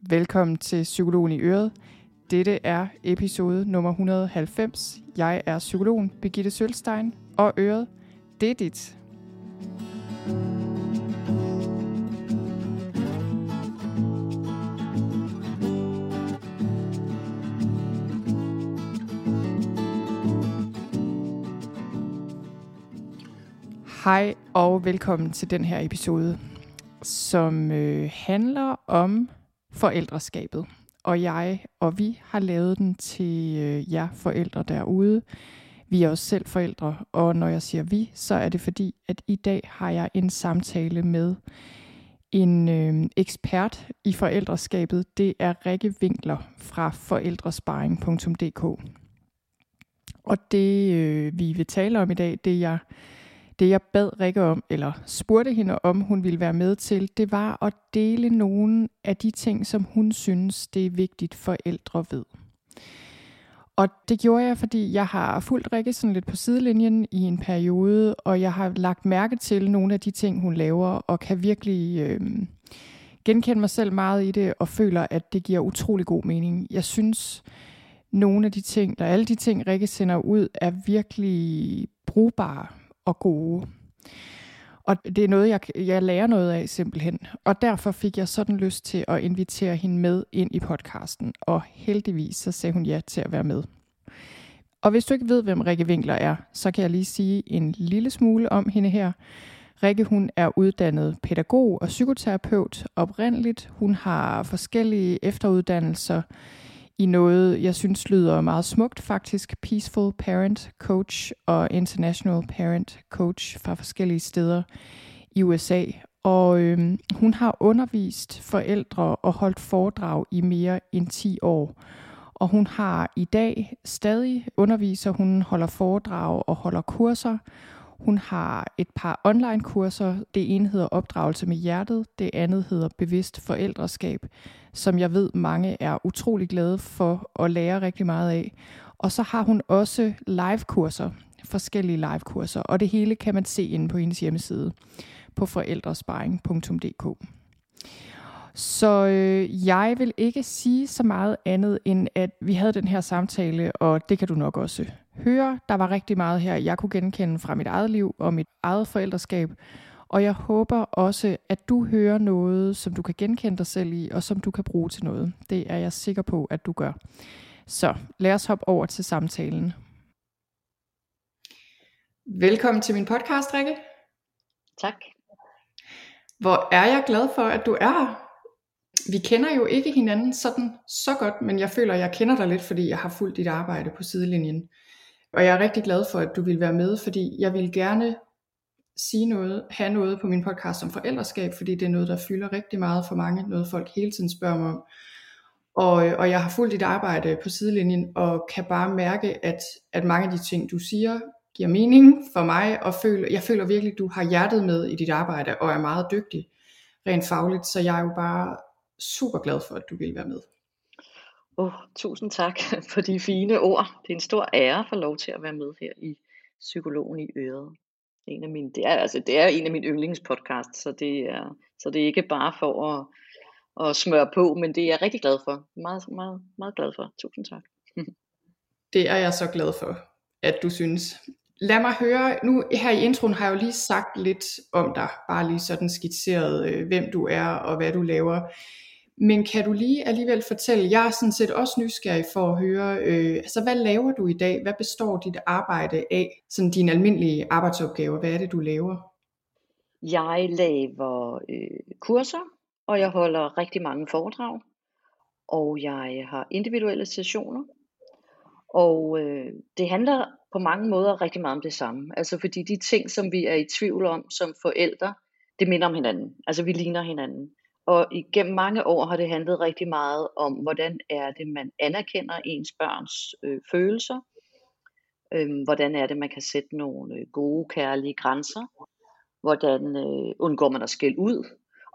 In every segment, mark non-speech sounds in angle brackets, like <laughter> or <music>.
Velkommen til Psykologen i Øret. Dette er episode nummer 190. Jeg er psykologen Birgitte Sølstein, og Øret, det er dit. Hej og velkommen til den her episode, som øh, handler om forældreskabet. Og jeg og vi har lavet den til øh, jer forældre derude. Vi er også selv forældre, og når jeg siger vi, så er det fordi, at i dag har jeg en samtale med en øh, ekspert i forældreskabet. Det er Rikke Winkler fra forældresparing.dk. Og det, øh, vi vil tale om i dag, det jeg det jeg bad Rikke om, eller spurgte hende om, hun ville være med til, det var at dele nogle af de ting, som hun synes, det er vigtigt forældre ved. Og det gjorde jeg, fordi jeg har fulgt Rikke sådan lidt på sidelinjen i en periode, og jeg har lagt mærke til nogle af de ting, hun laver, og kan virkelig øh, genkende mig selv meget i det, og føler, at det giver utrolig god mening. Jeg synes, nogle af de ting, eller alle de ting, Rikke sender ud, er virkelig brugbare og gode. Og det er noget, jeg, jeg lærer noget af simpelthen. Og derfor fik jeg sådan lyst til at invitere hende med ind i podcasten. Og heldigvis så sagde hun ja til at være med. Og hvis du ikke ved, hvem Rikke Winkler er, så kan jeg lige sige en lille smule om hende her. Rikke hun er uddannet pædagog og psykoterapeut oprindeligt. Hun har forskellige efteruddannelser i noget, jeg synes lyder meget smukt faktisk, Peaceful Parent Coach og International Parent Coach fra forskellige steder i USA. Og øhm, hun har undervist forældre og holdt foredrag i mere end 10 år. Og hun har i dag stadig underviser, hun holder foredrag og holder kurser. Hun har et par online kurser. Det ene hedder Opdragelse med hjertet, det andet hedder Bevidst forældreskab, som jeg ved mange er utrolig glade for at lære rigtig meget af. Og så har hun også live-kurser, forskellige live-kurser, og det hele kan man se inde på hendes hjemmeside på forældresparing.dk. Så øh, jeg vil ikke sige så meget andet, end at vi havde den her samtale, og det kan du nok også høre. Der var rigtig meget her, jeg kunne genkende fra mit eget liv og mit eget forældreskab. Og jeg håber også, at du hører noget, som du kan genkende dig selv i, og som du kan bruge til noget. Det er jeg sikker på, at du gør. Så lad os hoppe over til samtalen. Velkommen til min podcast, Rikke. Tak. Hvor er jeg glad for, at du er her. Vi kender jo ikke hinanden sådan så godt, men jeg føler, at jeg kender dig lidt, fordi jeg har fulgt dit arbejde på sidelinjen. Og jeg er rigtig glad for, at du vil være med, fordi jeg vil gerne sige noget, have noget på min podcast om forældreskab, fordi det er noget, der fylder rigtig meget for mange, noget folk hele tiden spørger mig om. Og, øh, og jeg har fulgt dit arbejde på sidelinjen, og kan bare mærke, at, at mange af de ting, du siger, giver mening for mig, og føler, jeg føler virkelig, at du har hjertet med i dit arbejde, og er meget dygtig rent fagligt, så jeg er jo bare super glad for, at du vil være med. Oh, tusind tak <laughs> for de fine ord. Det er en stor ære for lov til at være med her i Psykologen i Øret. En af mine, det, er, altså, det er en af mine yndlingspodcasts, så det er, så det er ikke bare for at, at smøre på, men det er jeg rigtig glad for. Meget, meget, meget glad for. Tusind tak. <laughs> det er jeg så glad for, at du synes. Lad mig høre, nu her i introen har jeg jo lige sagt lidt om dig, bare lige sådan skitseret, øh, hvem du er og hvad du laver. Men kan du lige alligevel fortælle, jeg er sådan set også nysgerrig for at høre, øh, altså hvad laver du i dag? Hvad består dit arbejde af? Sådan dine almindelige arbejdsopgaver, hvad er det du laver? Jeg laver øh, kurser, og jeg holder rigtig mange foredrag. Og jeg har individuelle sessioner. Og øh, det handler på mange måder rigtig meget om det samme. Altså fordi de ting, som vi er i tvivl om som forældre, det minder om hinanden. Altså vi ligner hinanden. Og igennem mange år har det handlet rigtig meget om, hvordan er det, man anerkender ens børns øh, følelser. Øh, hvordan er det, man kan sætte nogle øh, gode, kærlige grænser. Hvordan øh, undgår man at skælde ud.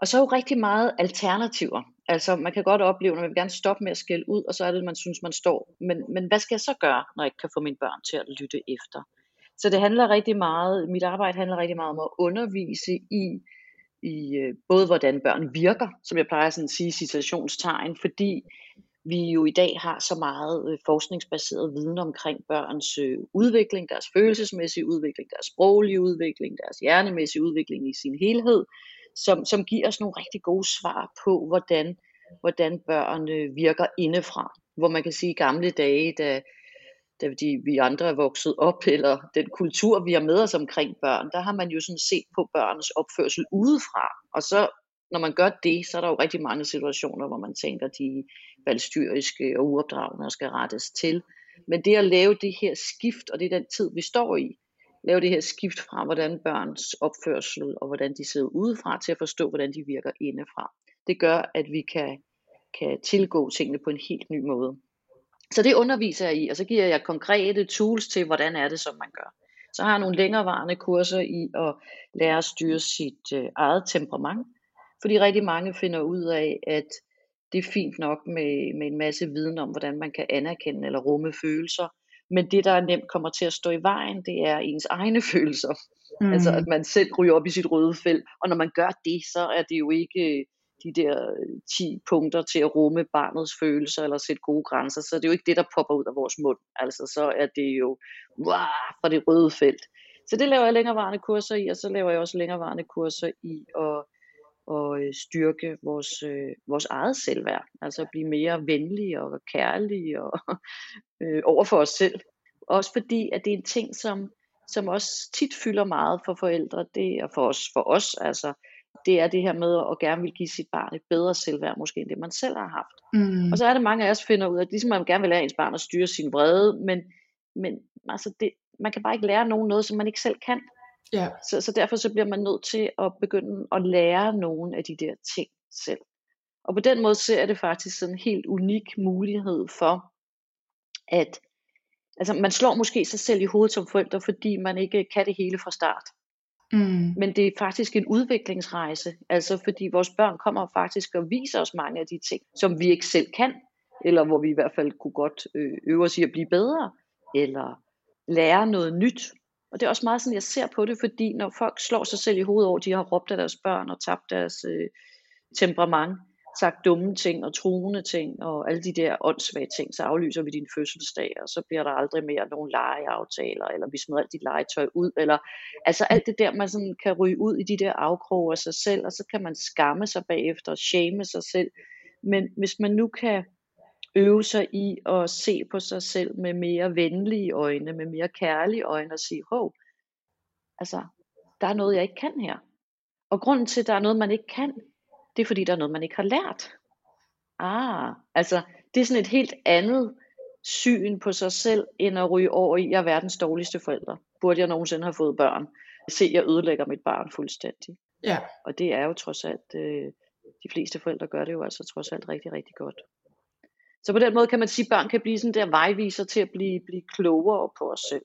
Og så er jo rigtig meget alternativer. Altså man kan godt opleve, at man vil gerne stoppe med at skælde ud, og så er det, man synes, man står. Men, men hvad skal jeg så gøre, når jeg ikke kan få mine børn til at lytte efter? Så det handler rigtig meget, mit arbejde handler rigtig meget om at undervise i, i øh, både hvordan børn virker, som jeg plejer sådan at sige citationstegn, fordi vi jo i dag har så meget øh, forskningsbaseret viden omkring børns øh, udvikling, deres følelsesmæssige udvikling, deres sproglige udvikling, deres hjernemæssige udvikling i sin helhed, som, som giver os nogle rigtig gode svar på, hvordan, hvordan børn øh, virker indefra. Hvor man kan sige, at i gamle dage, da, da de, vi andre er vokset op, <laughs> eller den kultur, vi har med os omkring børn, der har man jo sådan set på børnens opførsel udefra. Og så, når man gør det, så er der jo rigtig mange situationer, hvor man tænker, de valstyriske og uopdragende skal rettes til. Men det at lave det her skift, og det er den tid, vi står i, lave det her skift fra, hvordan børns opførsel og hvordan de sidder udefra, til at forstå, hvordan de virker indefra. Det gør, at vi kan, kan tilgå tingene på en helt ny måde. Så det underviser jeg i, og så giver jeg konkrete tools til, hvordan er det, som man gør. Så har jeg nogle længerevarende kurser i at lære at styre sit øh, eget temperament, fordi rigtig mange finder ud af, at det er fint nok med, med en masse viden om, hvordan man kan anerkende eller rumme følelser, men det, der nemt kommer til at stå i vejen, det er ens egne <laughs> følelser. Mm. Altså at man selv ryger op i sit røde felt, og når man gør det, så er det jo ikke de der øh, 10 punkter til at rumme barnets følelser eller sætte gode grænser, så det er jo ikke det, der popper ud af vores mund. Altså så er det jo wow, fra det røde felt. Så det laver jeg længerevarende kurser i, og så laver jeg også længerevarende kurser i at, at øh, styrke vores, øh, vores eget selvværd. Altså at blive mere venlige og kærlige og, <laughs> øh, over for os selv. Også fordi, at det er en ting, som, som også tit fylder meget for forældre, det er for os, for os altså, det er det her med at gerne vil give sit barn et bedre selvværd, måske end det man selv har haft. Mm. Og så er det mange af os finder ud af, at ligesom man gerne vil lære ens barn at styre sin vrede, men, men altså det, man kan bare ikke lære nogen noget, som man ikke selv kan. Ja. Så, så derfor så bliver man nødt til at begynde at lære nogle af de der ting selv. Og på den måde ser jeg det faktisk sådan en helt unik mulighed for, at altså man slår måske sig selv i hovedet som forældre, fordi man ikke kan det hele fra start. Mm. Men det er faktisk en udviklingsrejse, altså fordi vores børn kommer faktisk og viser os mange af de ting, som vi ikke selv kan, eller hvor vi i hvert fald kunne godt øh, øve os i at blive bedre, eller lære noget nyt. Og det er også meget sådan, jeg ser på det, fordi når folk slår sig selv i hovedet over, de har råbt af deres børn og tabt deres øh, temperament, sagt dumme ting og truende ting og alle de der åndssvage ting, så aflyser vi din fødselsdag, og så bliver der aldrig mere nogen legeaftaler, eller vi smider alt dit legetøj ud, eller altså alt det der, man sådan kan ryge ud i de der afkroge af sig selv, og så kan man skamme sig bagefter og shame sig selv. Men hvis man nu kan øve sig i at se på sig selv med mere venlige øjne, med mere kærlige øjne og sige, hov, altså, der er noget, jeg ikke kan her. Og grunden til, at der er noget, man ikke kan, det er fordi, der er noget, man ikke har lært. Ah, altså det er sådan et helt andet syn på sig selv, end at ryge over i, at jeg er verdens dårligste forældre. Burde jeg nogensinde have fået børn? Se, jeg ødelægger mit barn fuldstændig. Ja. Og det er jo trods alt, øh, de fleste forældre gør det jo altså trods alt rigtig, rigtig godt. Så på den måde kan man sige, at børn kan blive sådan der vejviser til at blive, blive klogere på os selv.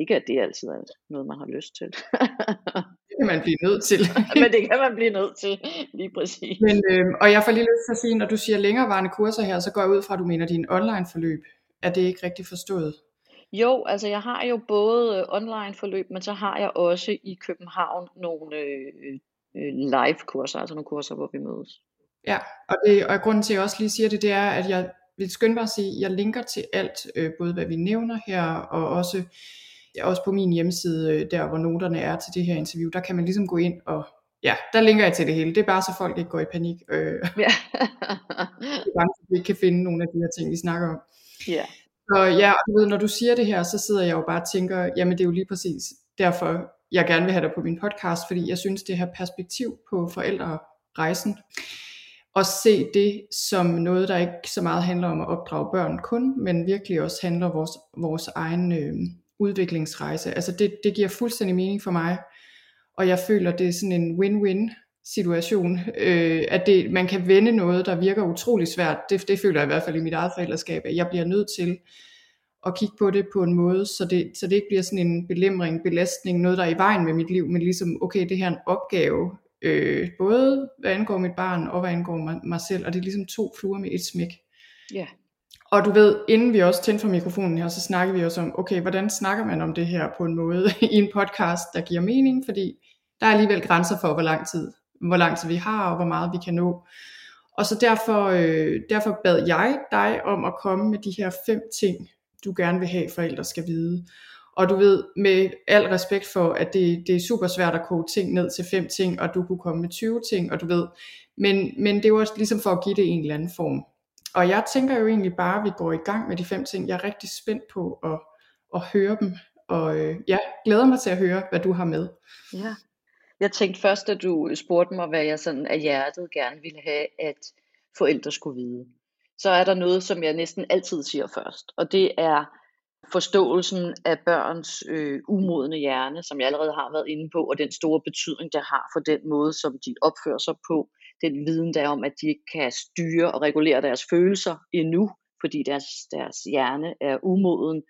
Ikke at det altid er noget, man har lyst til. <laughs> det kan man blive nødt til. <laughs> Men det kan man blive nødt til, lige præcis. Men, øh, og jeg får lige lyst til at sige, når du siger længerevarende kurser her, så går jeg ud fra, at du mener din online forløb. Er det ikke rigtig forstået? Jo, altså jeg har jo både øh, online forløb, men så har jeg også i København nogle øh, øh, live kurser, altså nogle kurser, hvor vi mødes. Ja, og, det, og grunden til, at jeg også lige siger det, det er, at jeg vil skynde mig at sige, at jeg linker til alt, øh, både hvad vi nævner her, og også også på min hjemmeside, øh, der hvor noterne er til det her interview, der kan man ligesom gå ind og, ja, der linker jeg til det hele. Det er bare så folk ikke går i panik. Øh, ja. <laughs> det er bare, vi ikke kan finde nogle af de her ting, vi snakker om. Ja. Så ja, og du ved, når du siger det her, så sidder jeg jo bare og tænker, jamen det er jo lige præcis derfor, jeg gerne vil have dig på min podcast, fordi jeg synes, det her perspektiv på forældrerejsen, og se det som noget, der ikke så meget handler om at opdrage børn kun, men virkelig også handler om vores, vores egen øh, udviklingsrejse. Altså det, det giver fuldstændig mening for mig, og jeg føler, det er sådan en win-win situation, øh, at det, man kan vende noget, der virker utrolig svært. Det, det føler jeg i hvert fald i mit eget forældreskab, at jeg bliver nødt til at kigge på det på en måde, så det, så det ikke bliver sådan en belemring, belastning, noget der er i vejen med mit liv, men ligesom, okay, det her er en opgave, øh, både hvad angår mit barn og hvad angår mig, mig selv, og det er ligesom to fluer med et smæk. Ja. Og du ved, inden vi også tændte for mikrofonen her, så snakkede vi også om, okay, hvordan snakker man om det her på en måde <laughs> i en podcast, der giver mening, fordi der er alligevel grænser for, hvor lang tid, hvor lang tid vi har, og hvor meget vi kan nå. Og så derfor, øh, derfor bad jeg dig om at komme med de her fem ting, du gerne vil have, forældre skal vide. Og du ved, med al respekt for, at det, det er super svært at koge ting ned til fem ting, og du kunne komme med 20 ting, og du ved, men, men det var ligesom for at give det en eller anden form. Og jeg tænker jo egentlig bare, at vi går i gang med de fem ting. Jeg er rigtig spændt på at, at høre dem, og øh, jeg glæder mig til at høre, hvad du har med. Ja. Jeg tænkte først, at du spurgte mig, hvad jeg sådan af hjertet gerne ville have, at forældre skulle vide. Så er der noget, som jeg næsten altid siger først, og det er forståelsen af børns øh, umodne hjerne, som jeg allerede har været inde på, og den store betydning, det har for den måde, som de opfører sig på, den viden, der er om, at de ikke kan styre og regulere deres følelser endnu, fordi deres, deres hjerne er umoden,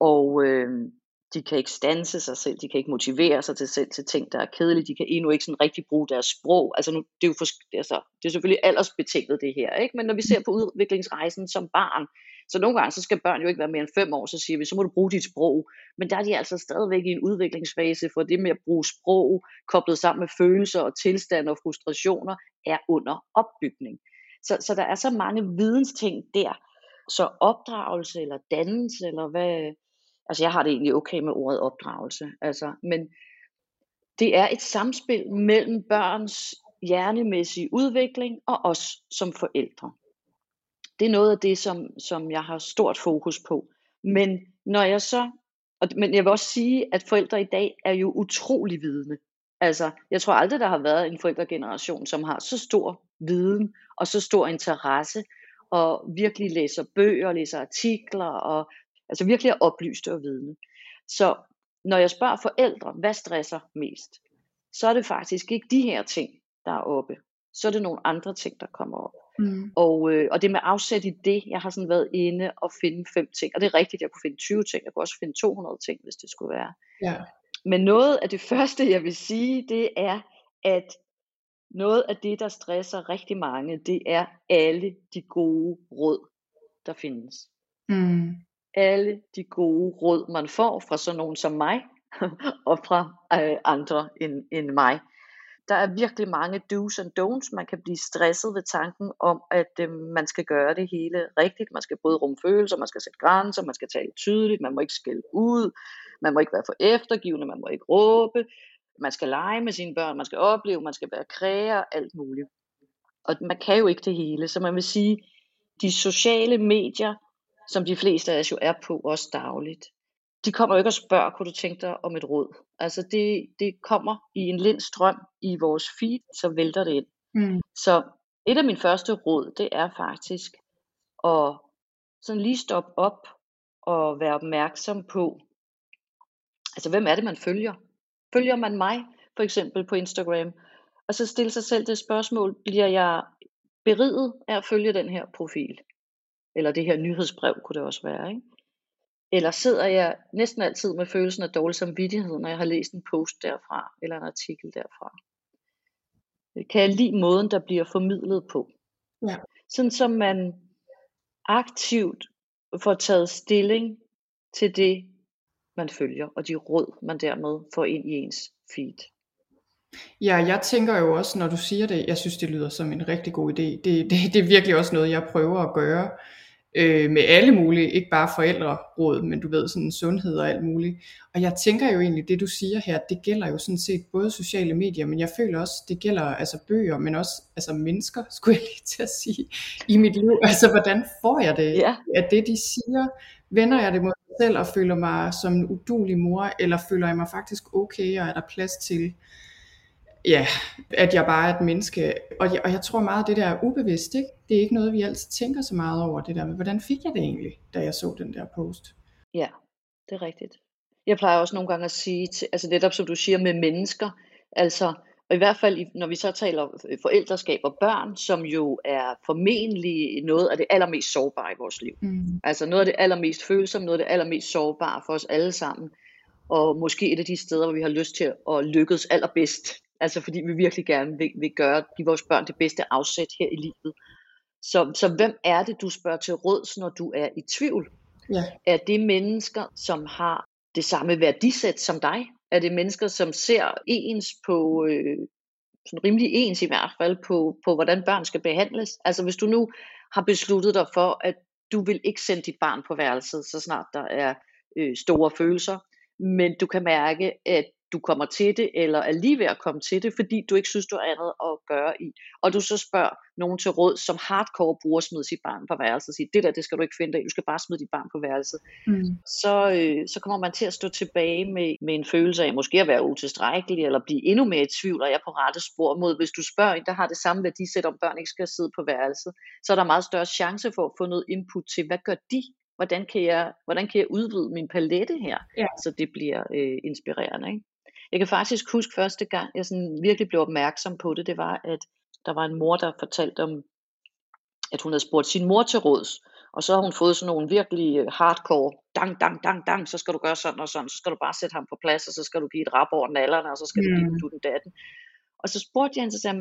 og øh, de kan ikke stanse sig selv, de kan ikke motivere sig til selv til ting, der er kedelige, de kan endnu ikke sådan rigtig bruge deres sprog. Altså nu, det er jo for, altså, det er selvfølgelig aldersbetinget det her, ikke? men når vi ser på udviklingsrejsen som barn, så nogle gange så skal børn jo ikke være mere end fem år, så siger vi, så må du bruge dit sprog. Men der er de altså stadigvæk i en udviklingsfase, for det med at bruge sprog, koblet sammen med følelser og tilstand og frustrationer, er under opbygning. Så, så der er så mange vidensting der. Så opdragelse eller dannelse, eller hvad, altså jeg har det egentlig okay med ordet opdragelse, altså, men det er et samspil mellem børns hjernemæssige udvikling og os som forældre. Det er noget af det, som, som jeg har stort fokus på. Men når jeg så, og, men jeg vil også sige, at forældre i dag er jo utrolig vidende. Altså, jeg tror aldrig, der har været en forældregeneration, som har så stor viden og så stor interesse, og virkelig læser bøger, læser artikler, og altså virkelig er oplyste og vidende. Så når jeg spørger forældre, hvad stresser mest, så er det faktisk ikke de her ting, der er oppe. Så er det nogle andre ting, der kommer op. Mm. Og, øh, og det med afsæt i det, jeg har sådan været inde og finde fem ting, og det er rigtigt, jeg kunne finde 20 ting, jeg kunne også finde 200 ting, hvis det skulle være. Ja. Men noget af det <laughs> første, jeg vil sige, det er, at noget af det, der stresser rigtig mange, det er alle de gode råd, der findes. Mm. Alle de gode råd, man får fra sådan nogen som mig, <laughs> og fra øh, andre end, end mig. Der er virkelig mange do's and don'ts. Man kan blive stresset ved tanken om, at øh, man skal gøre det hele rigtigt. Man skal både rumme følelser, man skal sætte grænser, man skal tale tydeligt, man må ikke skælde ud, man må ikke være for eftergivende, man må ikke råbe, man skal lege med sine børn, man skal opleve, man skal være kræger, alt muligt. Og man kan jo ikke det hele, så man vil sige, de sociale medier, som de fleste af os jo er på også dagligt, de kommer jo ikke og spørger, kunne du tænke dig om et råd? Altså det, det kommer i en lind strøm i vores feed, så vælter det ind. Mm. Så et af mine første råd, det er faktisk at sådan lige stoppe op og være opmærksom på, altså hvem er det, man følger? Følger man mig, for eksempel på Instagram, og så stille sig selv det spørgsmål, bliver jeg beriget af at følge den her profil? Eller det her nyhedsbrev kunne det også være, ikke? Eller sidder jeg næsten altid med følelsen af dårlig samvittighed, når jeg har læst en post derfra, eller en artikel derfra. Kan jeg lide måden, der bliver formidlet på? Ja. Sådan som man aktivt får taget stilling til det, man følger, og de råd, man dermed får ind i ens feed. Ja, jeg tænker jo også, når du siger det, jeg synes, det lyder som en rigtig god idé. Det, det, det er virkelig også noget, jeg prøver at gøre øh, med alle mulige, ikke bare forældreråd, men du ved, sådan sundhed og alt muligt. Og jeg tænker jo egentlig, det du siger her, det gælder jo sådan set både sociale medier, men jeg føler også, det gælder altså bøger, men også altså mennesker, <laughs> skulle jeg lige til at sige, i mit liv. Altså, hvordan får jeg det? Ja. At det, de siger, vender jeg det mod mig selv og føler mig som en udulig mor, eller føler jeg mig faktisk okay, og er der plads til, ja, at jeg bare er et menneske. Og jeg, og jeg tror meget, at det der er ubevidst. Ikke? Det er ikke noget, vi altid tænker så meget over, det der med, hvordan fik jeg det egentlig, da jeg så den der post? Ja, det er rigtigt. Jeg plejer også nogle gange at sige, til, altså netop som du siger med mennesker, altså og i hvert fald når vi så taler forældreskab og børn, som jo er formentlig noget af det allermest sårbare i vores liv. Mm. Altså noget af det allermest følsomme, noget af det allermest sårbare for os alle sammen. Og måske et af de steder, hvor vi har lyst til at lykkes allerbedst Altså fordi vi virkelig gerne vil, vil gøre, give vores børn det bedste afsæt her i livet. Så, så hvem er det, du spørger til råds, når du er i tvivl? Ja. Er det mennesker, som har det samme værdisæt som dig? Er det mennesker, som ser ens på, øh, sådan rimelig ens i hvert fald, på, på hvordan børn skal behandles? Altså hvis du nu har besluttet dig for, at du vil ikke sende dit barn på værelset, så snart der er øh, store følelser, men du kan mærke, at du kommer til det, eller er lige ved at komme til det, fordi du ikke synes, du har andet at gøre i. Og du så spørger nogen til råd, som hardcore bruger at smide sit barn på værelset, og siger, det der, det skal du ikke finde dig du skal bare smide dit barn på værelset. Mm. Så, øh, så kommer man til at stå tilbage med, med en følelse af måske at være utilstrækkelig, eller blive endnu mere i tvivl, og jeg er på rette spor mod, hvis du spørger en, der har det samme værdisæt, om børn ikke skal sidde på værelset, så er der meget større chance for at få noget input til, hvad gør de hvordan kan jeg, hvordan kan jeg udvide min palette her, ja. så det bliver øh, inspirerende. Ikke? Jeg kan faktisk huske første gang, jeg sådan virkelig blev opmærksom på det, det var, at der var en mor, der fortalte om, at hun havde spurgt sin mor til råds, og så har hun fået sådan nogle virkelig øh, hardcore, dang, dang, dang, dang, så skal du gøre sådan og sådan, så skal du bare sætte ham på plads, og så skal du give et rap over nallerne, og så skal mm. du give du den datten. Og så spurgte jeg hende, så sagde,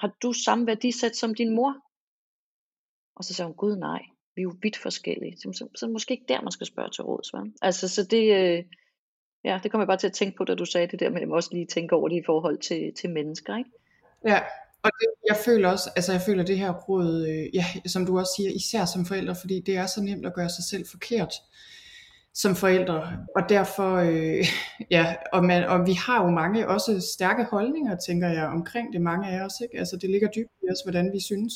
har du samme værdisæt som din mor? Og så sagde hun, gud nej, vi er jo vidt forskellige. Så, så, så måske ikke der, man skal spørge til råds. Vel? Altså, så det, øh, ja, det kom jeg bare til at tænke på, da du sagde det der med, at må også lige tænke over det i forhold til, til mennesker. Ikke? Ja, og det, jeg føler også, altså jeg føler det her råd, øh, ja, som du også siger, især som forældre, fordi det er så nemt at gøre sig selv forkert som forældre, og derfor, øh, <laughs> ja, og, man, og vi har jo mange også stærke holdninger, tænker jeg, omkring det, mange af os, ikke? altså det ligger dybt i os, hvordan vi synes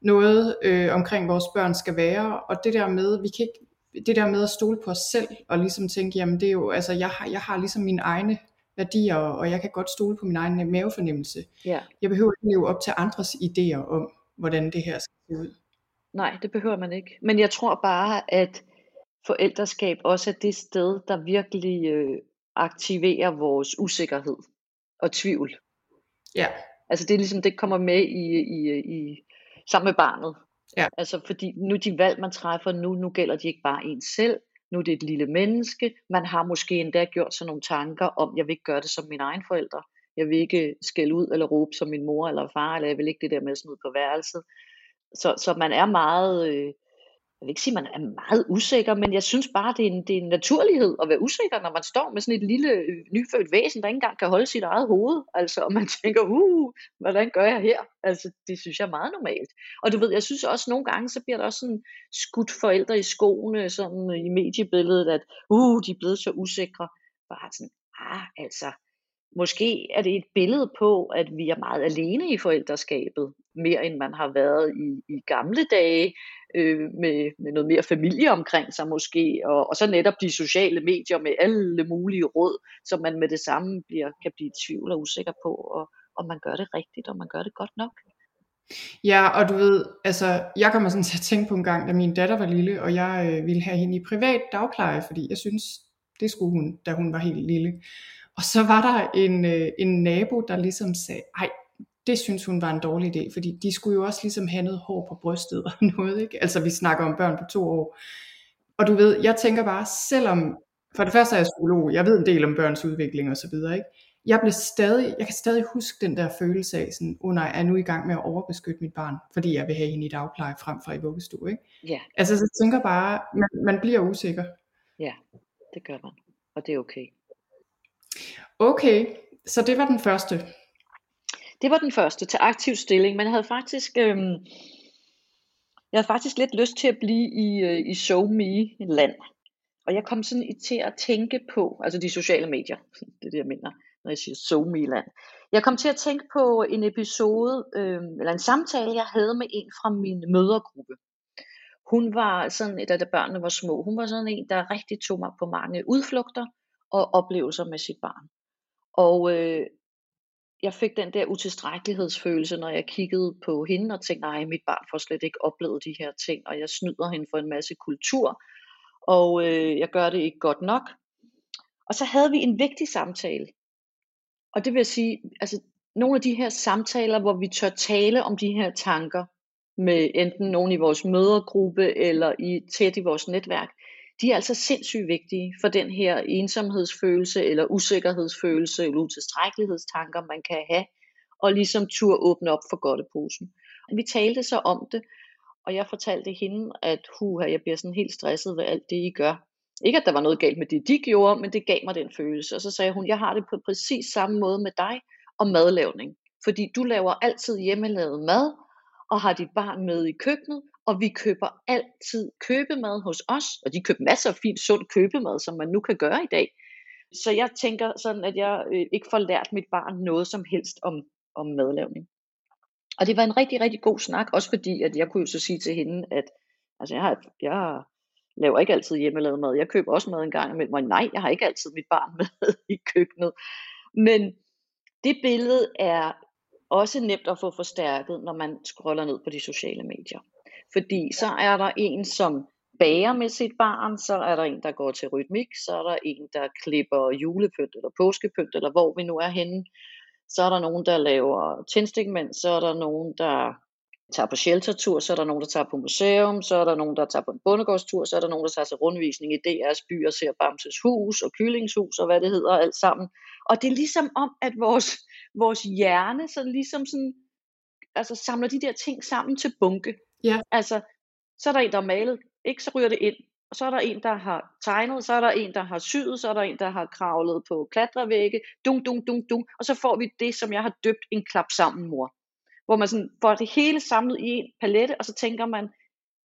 noget øh, omkring vores børn skal være, og det der med, vi kan ikke, det der med at stole på os selv, og ligesom tænke, jamen det er jo, altså jeg har, jeg har ligesom mine egne værdier, og jeg kan godt stole på min egen mavefornemmelse. Ja. Jeg behøver ikke leve op til andres idéer om, hvordan det her skal se ud. Nej, det behøver man ikke. Men jeg tror bare, at forældreskab også er det sted, der virkelig øh, aktiverer vores usikkerhed og tvivl. Ja. Altså det er ligesom, det kommer med i, i, i sammen med barnet. Ja. Altså fordi nu de valg, man træffer nu, nu gælder de ikke bare en selv, nu er det et lille menneske, man har måske endda gjort sig nogle tanker om, jeg vil ikke gøre det som mine egne forældre, jeg vil ikke skælde ud eller råbe som min mor eller far, eller jeg vil ikke det der med at smide på værelset. Så, så man er meget, øh, jeg vil ikke sige, at man er meget usikker, men jeg synes bare, det er, en, det er en naturlighed at være usikker, når man står med sådan et lille øh, nyfødt væsen, der ikke engang kan holde sit eget hoved. Altså, og man <laughs> tænker, uh, hvordan gør jeg her? Altså, det synes jeg er meget normalt. Og du ved, jeg synes også nogle gange, så bliver der også sådan skudt forældre i skoene, sådan i mediebilledet, at uh, de er blevet så usikre. Bare sådan, ah, altså, måske er det et billede på, at vi er meget alene i forældreskabet, mere end man har været i, i gamle dage, øh, med, med noget mere familie omkring sig måske, og, og så netop de sociale medier med alle mulige råd, som man med det samme bliver, kan blive i tvivl og usikker på, og, om man gør det rigtigt, og man gør det godt nok. Ja, og du ved, altså, jeg kommer sådan til at tænke på en gang, da min datter var lille, og jeg øh, ville have hende i privat dagpleje, fordi jeg synes, det skulle hun, da hun var helt lille. Og så var der en, øh, en nabo, der ligesom sagde, ej, det synes hun var en dårlig idé, fordi de skulle jo også ligesom have noget hår på brystet og <laughs> noget, ikke? Altså vi snakker om børn på to år. Og du ved, jeg tænker bare, selvom, for det første er jeg psykolog, jeg ved en del om børns udvikling og så videre, ikke? Jeg blev stadig, jeg kan stadig huske den der følelse af sådan, oh nej, jeg er nu i gang med at overbeskytte mit barn, fordi jeg vil have hende i dagpleje frem for i vuggestue, ikke? Ja. Altså så tænker bare, man, man bliver usikker. Ja, det gør man, og det er okay. Okay, så det var den første. Det var den første til aktiv stilling, men jeg havde faktisk, øh, jeg havde faktisk lidt lyst til at blive i, øh, i SoMe-land. Og jeg kom sådan til at tænke på, altså de sociale medier, det er det jeg mener, når jeg siger SoMe-land. Jeg kom til at tænke på en episode, øh, eller en samtale, jeg havde med en fra min mødergruppe. Hun var sådan, da børnene var små, hun var sådan en, der rigtig tog mig på mange udflugter og oplevelser med sit barn. Og øh, jeg fik den der utilstrækkelighedsfølelse, når jeg kiggede på hende og tænkte, nej, mit barn får slet ikke oplevet de her ting, og jeg snyder hende for en masse kultur, og øh, jeg gør det ikke godt nok. Og så havde vi en vigtig samtale. Og det vil sige, altså nogle af de her samtaler, hvor vi tør tale om de her tanker, med enten nogen i vores mødergruppe eller i tæt i vores netværk, de er altså sindssygt vigtige for den her ensomhedsfølelse, eller usikkerhedsfølelse, eller utilstrækkelighedstanker, man kan have, og ligesom tur åbne op for godteposen. Vi talte så om det, og jeg fortalte hende, at huha, jeg bliver sådan helt stresset ved alt det, I gør. Ikke at der var noget galt med det, de gjorde, men det gav mig den følelse. Og så sagde hun, jeg har det på præcis samme måde med dig og madlavning. Fordi du laver altid hjemmelavet mad, og har dit barn med i køkkenet, og vi køber altid købemad hos os, og de køber masser af fint sund købemad, som man nu kan gøre i dag. Så jeg tænker sådan, at jeg øh, ikke får lært mit barn noget som helst om, om madlavning. Og det var en rigtig, rigtig god snak, også fordi, at jeg kunne jo så sige til hende, at altså jeg, har, jeg laver ikke altid hjemmelavet mad. Jeg køber også mad en gang imellem, og nej, jeg har ikke altid mit barn <laughs> med i køkkenet. Men det billede er også nemt at få forstærket, når man scroller ned på de sociale medier. Fordi så er der en, som bager med sit barn, så er der en, der går til rytmik, så er der en, der klipper julepynt eller påskepynt, eller hvor vi nu er henne. Så er der nogen, der laver tændstikmænd, så er der nogen, der tager på sheltertur, så er der nogen, der tager på museum, så er der nogen, der tager på en bondegårdstur, så er der nogen, der tager til rundvisning i DR's by og ser Bamses hus og Kyllingshus og hvad det hedder alt sammen. Og det er ligesom om, at vores, vores hjerne så ligesom sådan, altså samler de der ting sammen til bunke. Ja. Altså, så er der en, der har malet, ikke, så ryger det ind. Og så er der en, der har tegnet, så er der en, der har syet, så er der en, der har kravlet på klatrevægge, dung, dung, dung, dung, og så får vi det, som jeg har døbt en klap sammen mor. Hvor man sådan får det hele samlet i en palette, og så tænker man,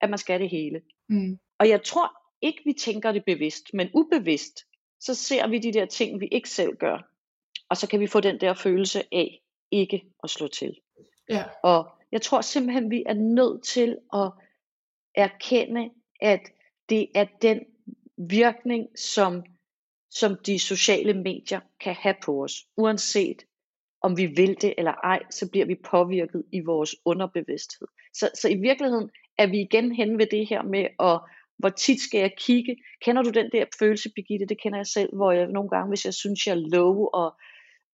at man skal det hele. Mm. Og jeg tror ikke, vi tænker det bevidst, men ubevidst, så ser vi de der ting, vi ikke selv gør. Og så kan vi få den der følelse af ikke at slå til. Ja. Og jeg tror simpelthen, vi er nødt til at erkende, at det er den virkning, som, som de sociale medier kan have på os. Uanset om vi vil det eller ej, så bliver vi påvirket i vores underbevidsthed. Så, så i virkeligheden er vi igen hen ved det her med, at, hvor tit skal jeg kigge. Kender du den der følelse, Birgitte? Det kender jeg selv, hvor jeg nogle gange, hvis jeg synes, jeg er low, og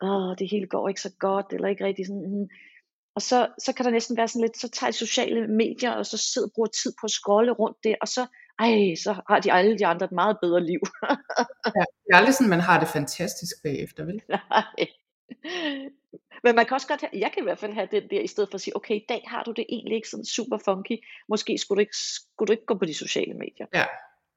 åh, det hele går ikke så godt, eller ikke rigtig sådan, hmm, og så, så kan der næsten være sådan lidt, så tager de sociale medier, og så sidder og bruger tid på at scrolle rundt det, og så, ej, så har de alle de andre et meget bedre liv. ja, det er aldrig sådan, man har det fantastisk bagefter, vel? <laughs> Nej. Men man kan også godt have, jeg kan i hvert fald have den der, i stedet for at sige, okay, i dag har du det egentlig ikke sådan super funky, måske skulle du ikke, skulle du ikke gå på de sociale medier. Ja,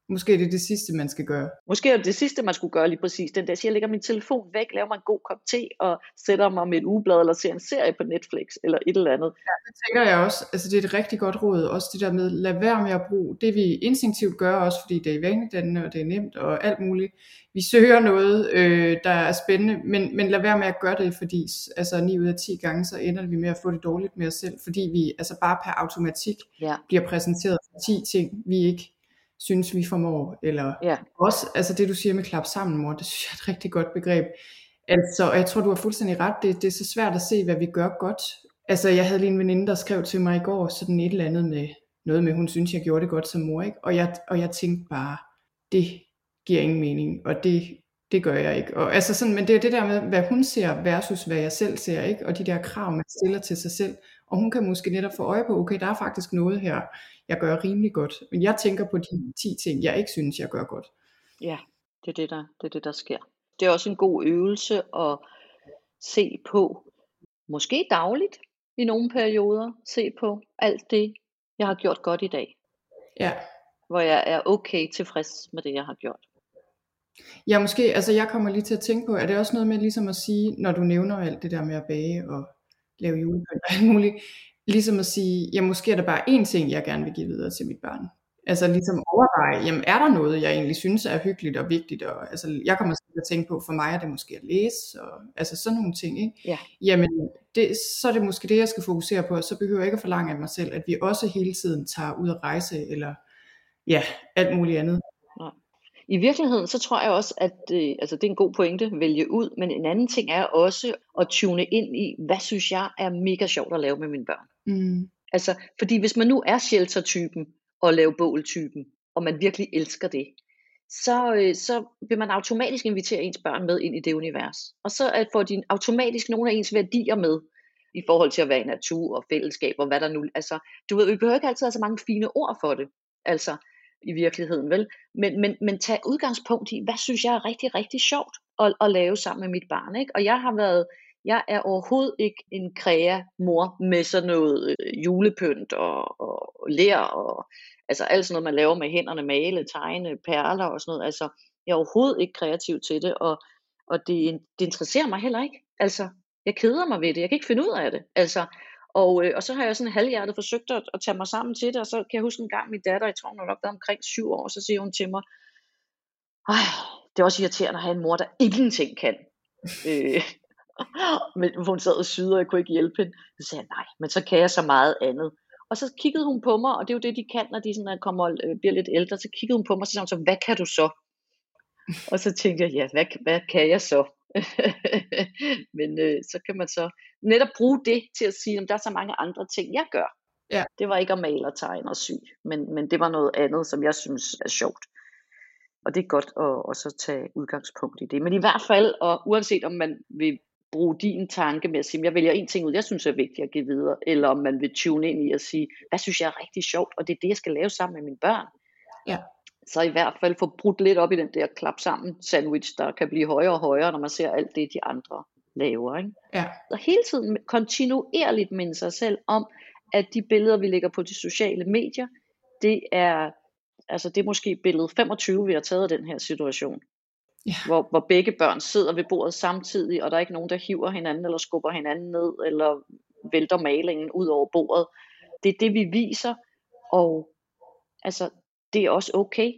Måske er det det sidste, man skal gøre. Måske er det det sidste, man skulle gøre lige præcis. Den der, så jeg lægger min telefon væk, laver mig en god kop te, og sætter mig med et ugeblad, eller ser en serie på Netflix, eller et eller andet. Ja, det tænker jeg også. Altså, det er et rigtig godt råd. Også det der med, lad være med at bruge det, vi instinktivt gør, også fordi det er vanedannende, og det er nemt, og alt muligt. Vi søger noget, øh, der er spændende, men, men lad være med at gøre det, fordi altså, 9 ud af 10 gange, så ender vi med at få det dårligt med os selv, fordi vi altså bare per automatik ja. bliver præsenteret for 10 ting, vi ikke synes vi formår, eller ja. også, altså det du siger med klap sammen mor, det <laughs> synes jeg er et rigtig godt begreb. Altså, og jeg tror du har fuldstændig ret, det, det er så svært at se, hvad vi gør godt. Altså jeg havde lige en veninde, der skrev til mig i går, sådan et eller andet med, noget med, hun synes jeg gjorde det godt som mor, ikke? Og jeg, og jeg tænkte bare, det giver ingen mening, og det, det gør jeg ikke. Og, altså sådan, men det er det der med, hvad hun ser versus hvad jeg selv ser, ikke? og de der krav, man stiller til sig selv. Og hun kan måske netop få øje på, okay, der er faktisk noget her, jeg gør rimelig godt. Men jeg tænker på de 10 ting, jeg ikke synes, jeg gør godt. Ja, det er det, der, det er det, der sker. Det er også en god øvelse at se på, måske dagligt i nogle perioder, se på alt det, jeg har gjort godt i dag. Ja. Hvor jeg er okay tilfreds med det, jeg har gjort. Ja, måske, altså jeg kommer lige til at tænke på, er det også noget med ligesom at sige, når du nævner alt det der med at bage og lave julepynt og <laughs> alt muligt, ligesom at sige, ja, måske er der bare én ting, jeg gerne vil give videre til mit barn. Altså ligesom overveje, jamen er der noget, jeg egentlig synes er hyggeligt og vigtigt? Og, altså, jeg kommer til at tænke på, for mig er det måske at læse, og altså sådan nogle ting. Ikke? Ja. Jamen, det, så er det måske det, jeg skal fokusere på, og så behøver jeg ikke at forlange af mig selv, at vi også hele tiden tager ud at rejse, eller ja, alt muligt andet. I virkeligheden, så tror jeg også, at øh, altså, det er en god pointe at vælge ud, men en anden ting er også at tune ind i, hvad synes jeg er mega sjovt at lave med mine børn. Mm. Altså, fordi hvis man nu er shelter-typen og laver bål-typen, og man virkelig elsker det, så, øh, så vil man automatisk invitere ens børn med ind i det univers. Og så får de automatisk nogle af ens værdier med, i forhold til at være i natur og fællesskab og hvad der nu, altså, du ved, vi behøver ikke altid have så mange fine ord for det, altså, i virkeligheden, vel? Men, men, men tag udgangspunkt i, hvad synes jeg er rigtig, rigtig sjovt at, at lave sammen med mit barn, ikke? Og jeg har været Jeg er overhovedet ikke en kræa mor med sådan noget øh, julepynt og, og lær og altså alt sådan noget, man laver med hænderne, male, tegne, perler og sådan noget. Altså, jeg er overhovedet ikke kreativ til det, og, og det, det interesserer mig heller ikke. Altså, jeg keder mig ved det. Jeg kan ikke finde ud af det. Altså, og, øh, og så har jeg sådan halvhjertet forsøgt at, at tage mig sammen til det, og så kan jeg huske en gang min datter, jeg tror hun nok omkring syv år, så siger hun til mig, Ej, det er også irriterende at have en mor, der ingenting kan. <laughs> øh, men hun sad og syede, og jeg kunne ikke hjælpe hende. Så sagde jeg, nej, men så kan jeg så meget andet. Og så kiggede hun på mig, og det er jo det, de kan, når de sådan kommer, øh, bliver lidt ældre. Så kiggede hun på mig, og så sagde hun så, hvad kan du så? Og så tænkte jeg, ja, hvad, hvad kan jeg så? <laughs> men øh, så kan man så netop bruge det til at sige, at der er så mange andre ting, jeg gør. Ja. Det var ikke at male og tegne og sy, men, men det var noget andet, som jeg synes er sjovt. Og det er godt at også tage udgangspunkt i det. Men i hvert fald, og uanset om man vil bruge din tanke med at sige, jeg vælger en ting ud, jeg synes er vigtigt at give videre, eller om man vil tune ind i at sige, hvad synes jeg er rigtig sjovt, og det er det, jeg skal lave sammen med mine børn. Ja. Så i hvert fald få brudt lidt op i den der klap sammen sandwich, der kan blive højere og højere, når man ser alt det, de andre laver. Ikke? Ja. Og hele tiden kontinuerligt minde sig selv om, at de billeder, vi lægger på de sociale medier, det er, altså det er måske billede 25, vi har taget af den her situation. Ja. Hvor, hvor begge børn sidder ved bordet samtidig, og der er ikke nogen, der hiver hinanden, eller skubber hinanden ned, eller vælter malingen ud over bordet. Det er det, vi viser, og altså, det er også okay.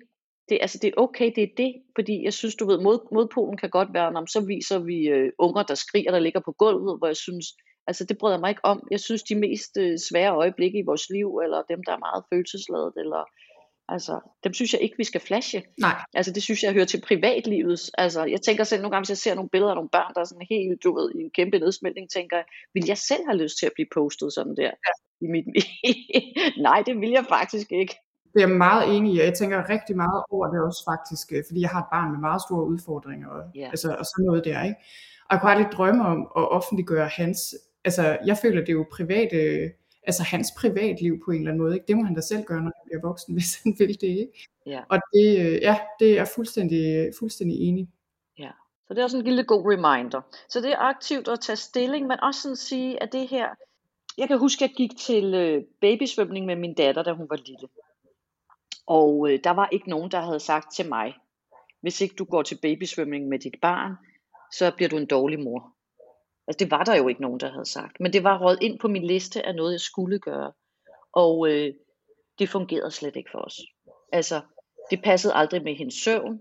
Det, altså, det er okay, det er det, fordi jeg synes, du ved, mod, modpolen kan godt være, når så viser vi øh, unger, der skriger, der ligger på gulvet, hvor jeg synes, altså det bryder mig ikke om. Jeg synes, de mest øh, svære øjeblikke i vores liv, eller dem, der er meget følelsesladet, eller Altså, dem synes jeg ikke, vi skal flashe. Nej. Altså, det synes jeg hører til privatlivet. Altså, jeg tænker selv nogle gange, hvis jeg ser nogle billeder af nogle børn, der er sådan helt, du ved, i en kæmpe nedsmeltning, tænker jeg, vil jeg selv have lyst til at blive postet sådan der? Ja. I mit... <laughs> Nej, det vil jeg faktisk ikke. Det er jeg meget enig i, og jeg tænker rigtig meget over det også faktisk, øh, fordi jeg har et barn med meget store udfordringer, og, ja. altså, og sådan noget der, ikke? Og jeg kunne aldrig drømme om at offentliggøre hans, altså jeg føler, det er jo private altså hans privatliv på en eller anden måde. Ikke? Det må han da selv gøre, når han bliver voksen, <laughs> hvis han vil det. Ikke? Ja. Og det, øh, ja, det er fuldstændig, fuldstændig enig. Ja, så det er også en lille god reminder. Så det er aktivt at tage stilling, men også sådan at sige, at det her... Jeg kan huske, at jeg gik til øh, babysvømning med min datter, da hun var lille. Og øh, der var ikke nogen, der havde sagt til mig, hvis ikke du går til babysvømning med dit barn, så bliver du en dårlig mor. Altså det var der jo ikke nogen, der havde sagt. Men det var råd ind på min liste af noget, jeg skulle gøre. Og øh, det fungerede slet ikke for os. Altså, det passede aldrig med hendes søvn.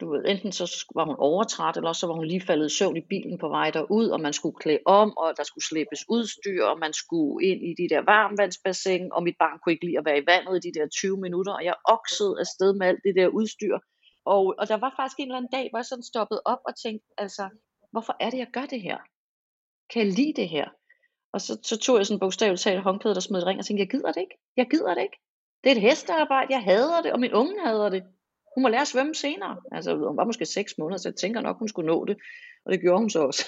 Du ved, enten så var hun overtræt, eller så var hun lige faldet i søvn i bilen på vej derud, og man skulle klæde om, og der skulle slæbes udstyr, og man skulle ind i de der varmvandsbassin, og mit barn kunne ikke lide at være i vandet i de der 20 minutter, og jeg oksede afsted med alt det der udstyr. Og, og der var faktisk en eller anden dag, hvor jeg sådan stoppede op og tænkte, altså, hvorfor er det, jeg gør det her? kan jeg lide det her? Og så, så tog jeg sådan bogstaveligt talt håndklædet og smed et ring og tænkte, jeg gider det ikke. Jeg gider det ikke. Det er et hestearbejde, jeg hader det, og min unge hader det. Hun må lære at svømme senere. Altså, hun var måske 6 måneder, så jeg tænker nok, hun skulle nå det. Og det gjorde hun så også.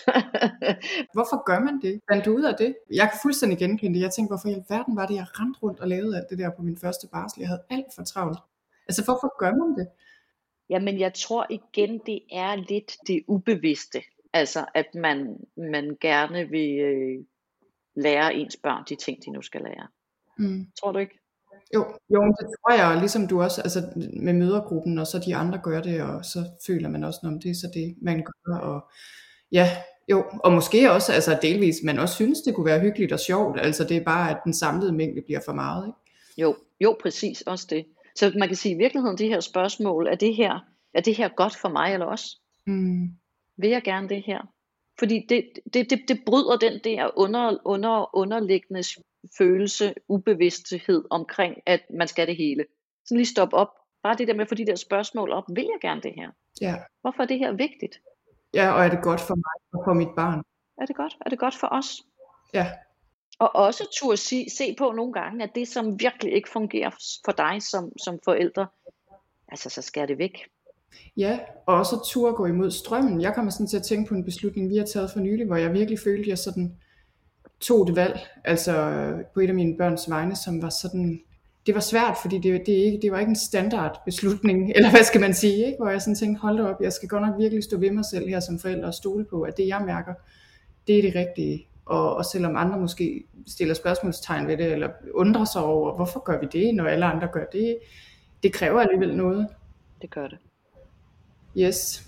<laughs> hvorfor gør man det? Fandt du ud af det? Jeg kan fuldstændig genkende det. Jeg tænkte, hvorfor i alverden var det, jeg rendte rundt og lavede alt det der på min første barsel? Jeg havde alt for travlt. Altså, hvorfor gør man det? Jamen, jeg tror igen, det er lidt det ubevidste. Altså at man, man gerne vil øh, lære ens børn de ting, de nu skal lære. Mm. Tror du ikke? Jo, jo, det tror jeg, ligesom du også, altså med mødergruppen, og så de andre gør det, og så føler man også, om det er så det, man gør, og ja, jo, og måske også, altså delvis, man også synes, det kunne være hyggeligt og sjovt, altså det er bare, at den samlede mængde bliver for meget, ikke? Jo, jo, præcis, også det. Så man kan sige, i virkeligheden, de her spørgsmål, er det her, er det her godt for mig eller også? Mm vil jeg gerne det her? Fordi det, det, det, det bryder den der under, under, underliggende følelse, ubevidsthed omkring, at man skal det hele. Så lige stop op. Bare det der med at få de der spørgsmål op. Vil jeg gerne det her? Ja. Hvorfor er det her vigtigt? Ja, og er det godt for mig og for mit barn? Er det godt? Er det godt for os? Ja. Og også turde se, se på nogle gange, at det, som virkelig ikke fungerer for dig som, som forældre, altså så skal det væk. Ja, og også tur gå imod strømmen. Jeg kommer sådan til at tænke på en beslutning, vi har taget for nylig, hvor jeg virkelig følte, at jeg sådan tog det valg, altså på et af mine børns vegne, som var sådan, det var svært, fordi det, det, ikke, det var ikke en standard beslutning, <laughs> eller hvad skal man sige, ikke? hvor jeg sådan tænkte, hold op, jeg skal godt nok virkelig stå ved mig selv her som forælder og stole på, at det jeg mærker, det er det rigtige. Og, og selvom andre måske stiller spørgsmålstegn ved det, eller undrer sig over, hvorfor gør vi det, når alle andre gør det, det kræver alligevel noget. Det gør det. Yes.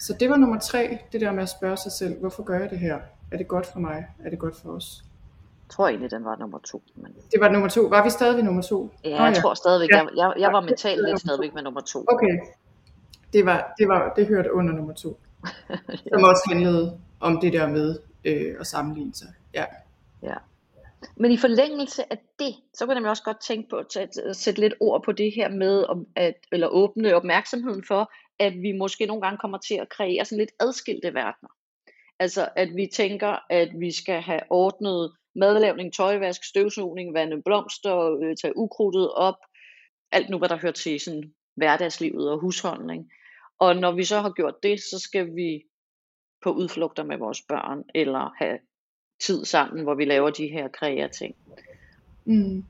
Så det var nummer tre, det der med at spørge sig selv, hvorfor gør jeg det her? Er det godt for mig? Er det godt for os? Jeg tror egentlig, den var nummer to. Men... Det var nummer to. Var vi stadig ved nummer to? Ja, jeg oh, ja. tror stadigvæk. Ja. Jeg, jeg, jeg var mentalt lidt stadigvæk med nummer to. Okay. Det, var, det, var, det hørte under nummer to. <laughs> Som også handlede om det der med øh, at sammenligne sig. Ja. ja. Men i forlængelse af det, så kan jeg også godt tænke på at, at sætte lidt ord på det her med, at, eller åbne opmærksomheden for, at vi måske nogle gange kommer til at kreere sådan lidt adskilte verdener. Altså at vi tænker, at vi skal have ordnet madlavning, tøjvask, støvsugning, vande blomster, øh, tage ukrudtet op, alt nu hvad der hører til sådan hverdagslivet og husholdning. Og når vi så har gjort det, så skal vi på udflugter med vores børn, eller have tid sammen, hvor vi laver de her kreative ting. Mm.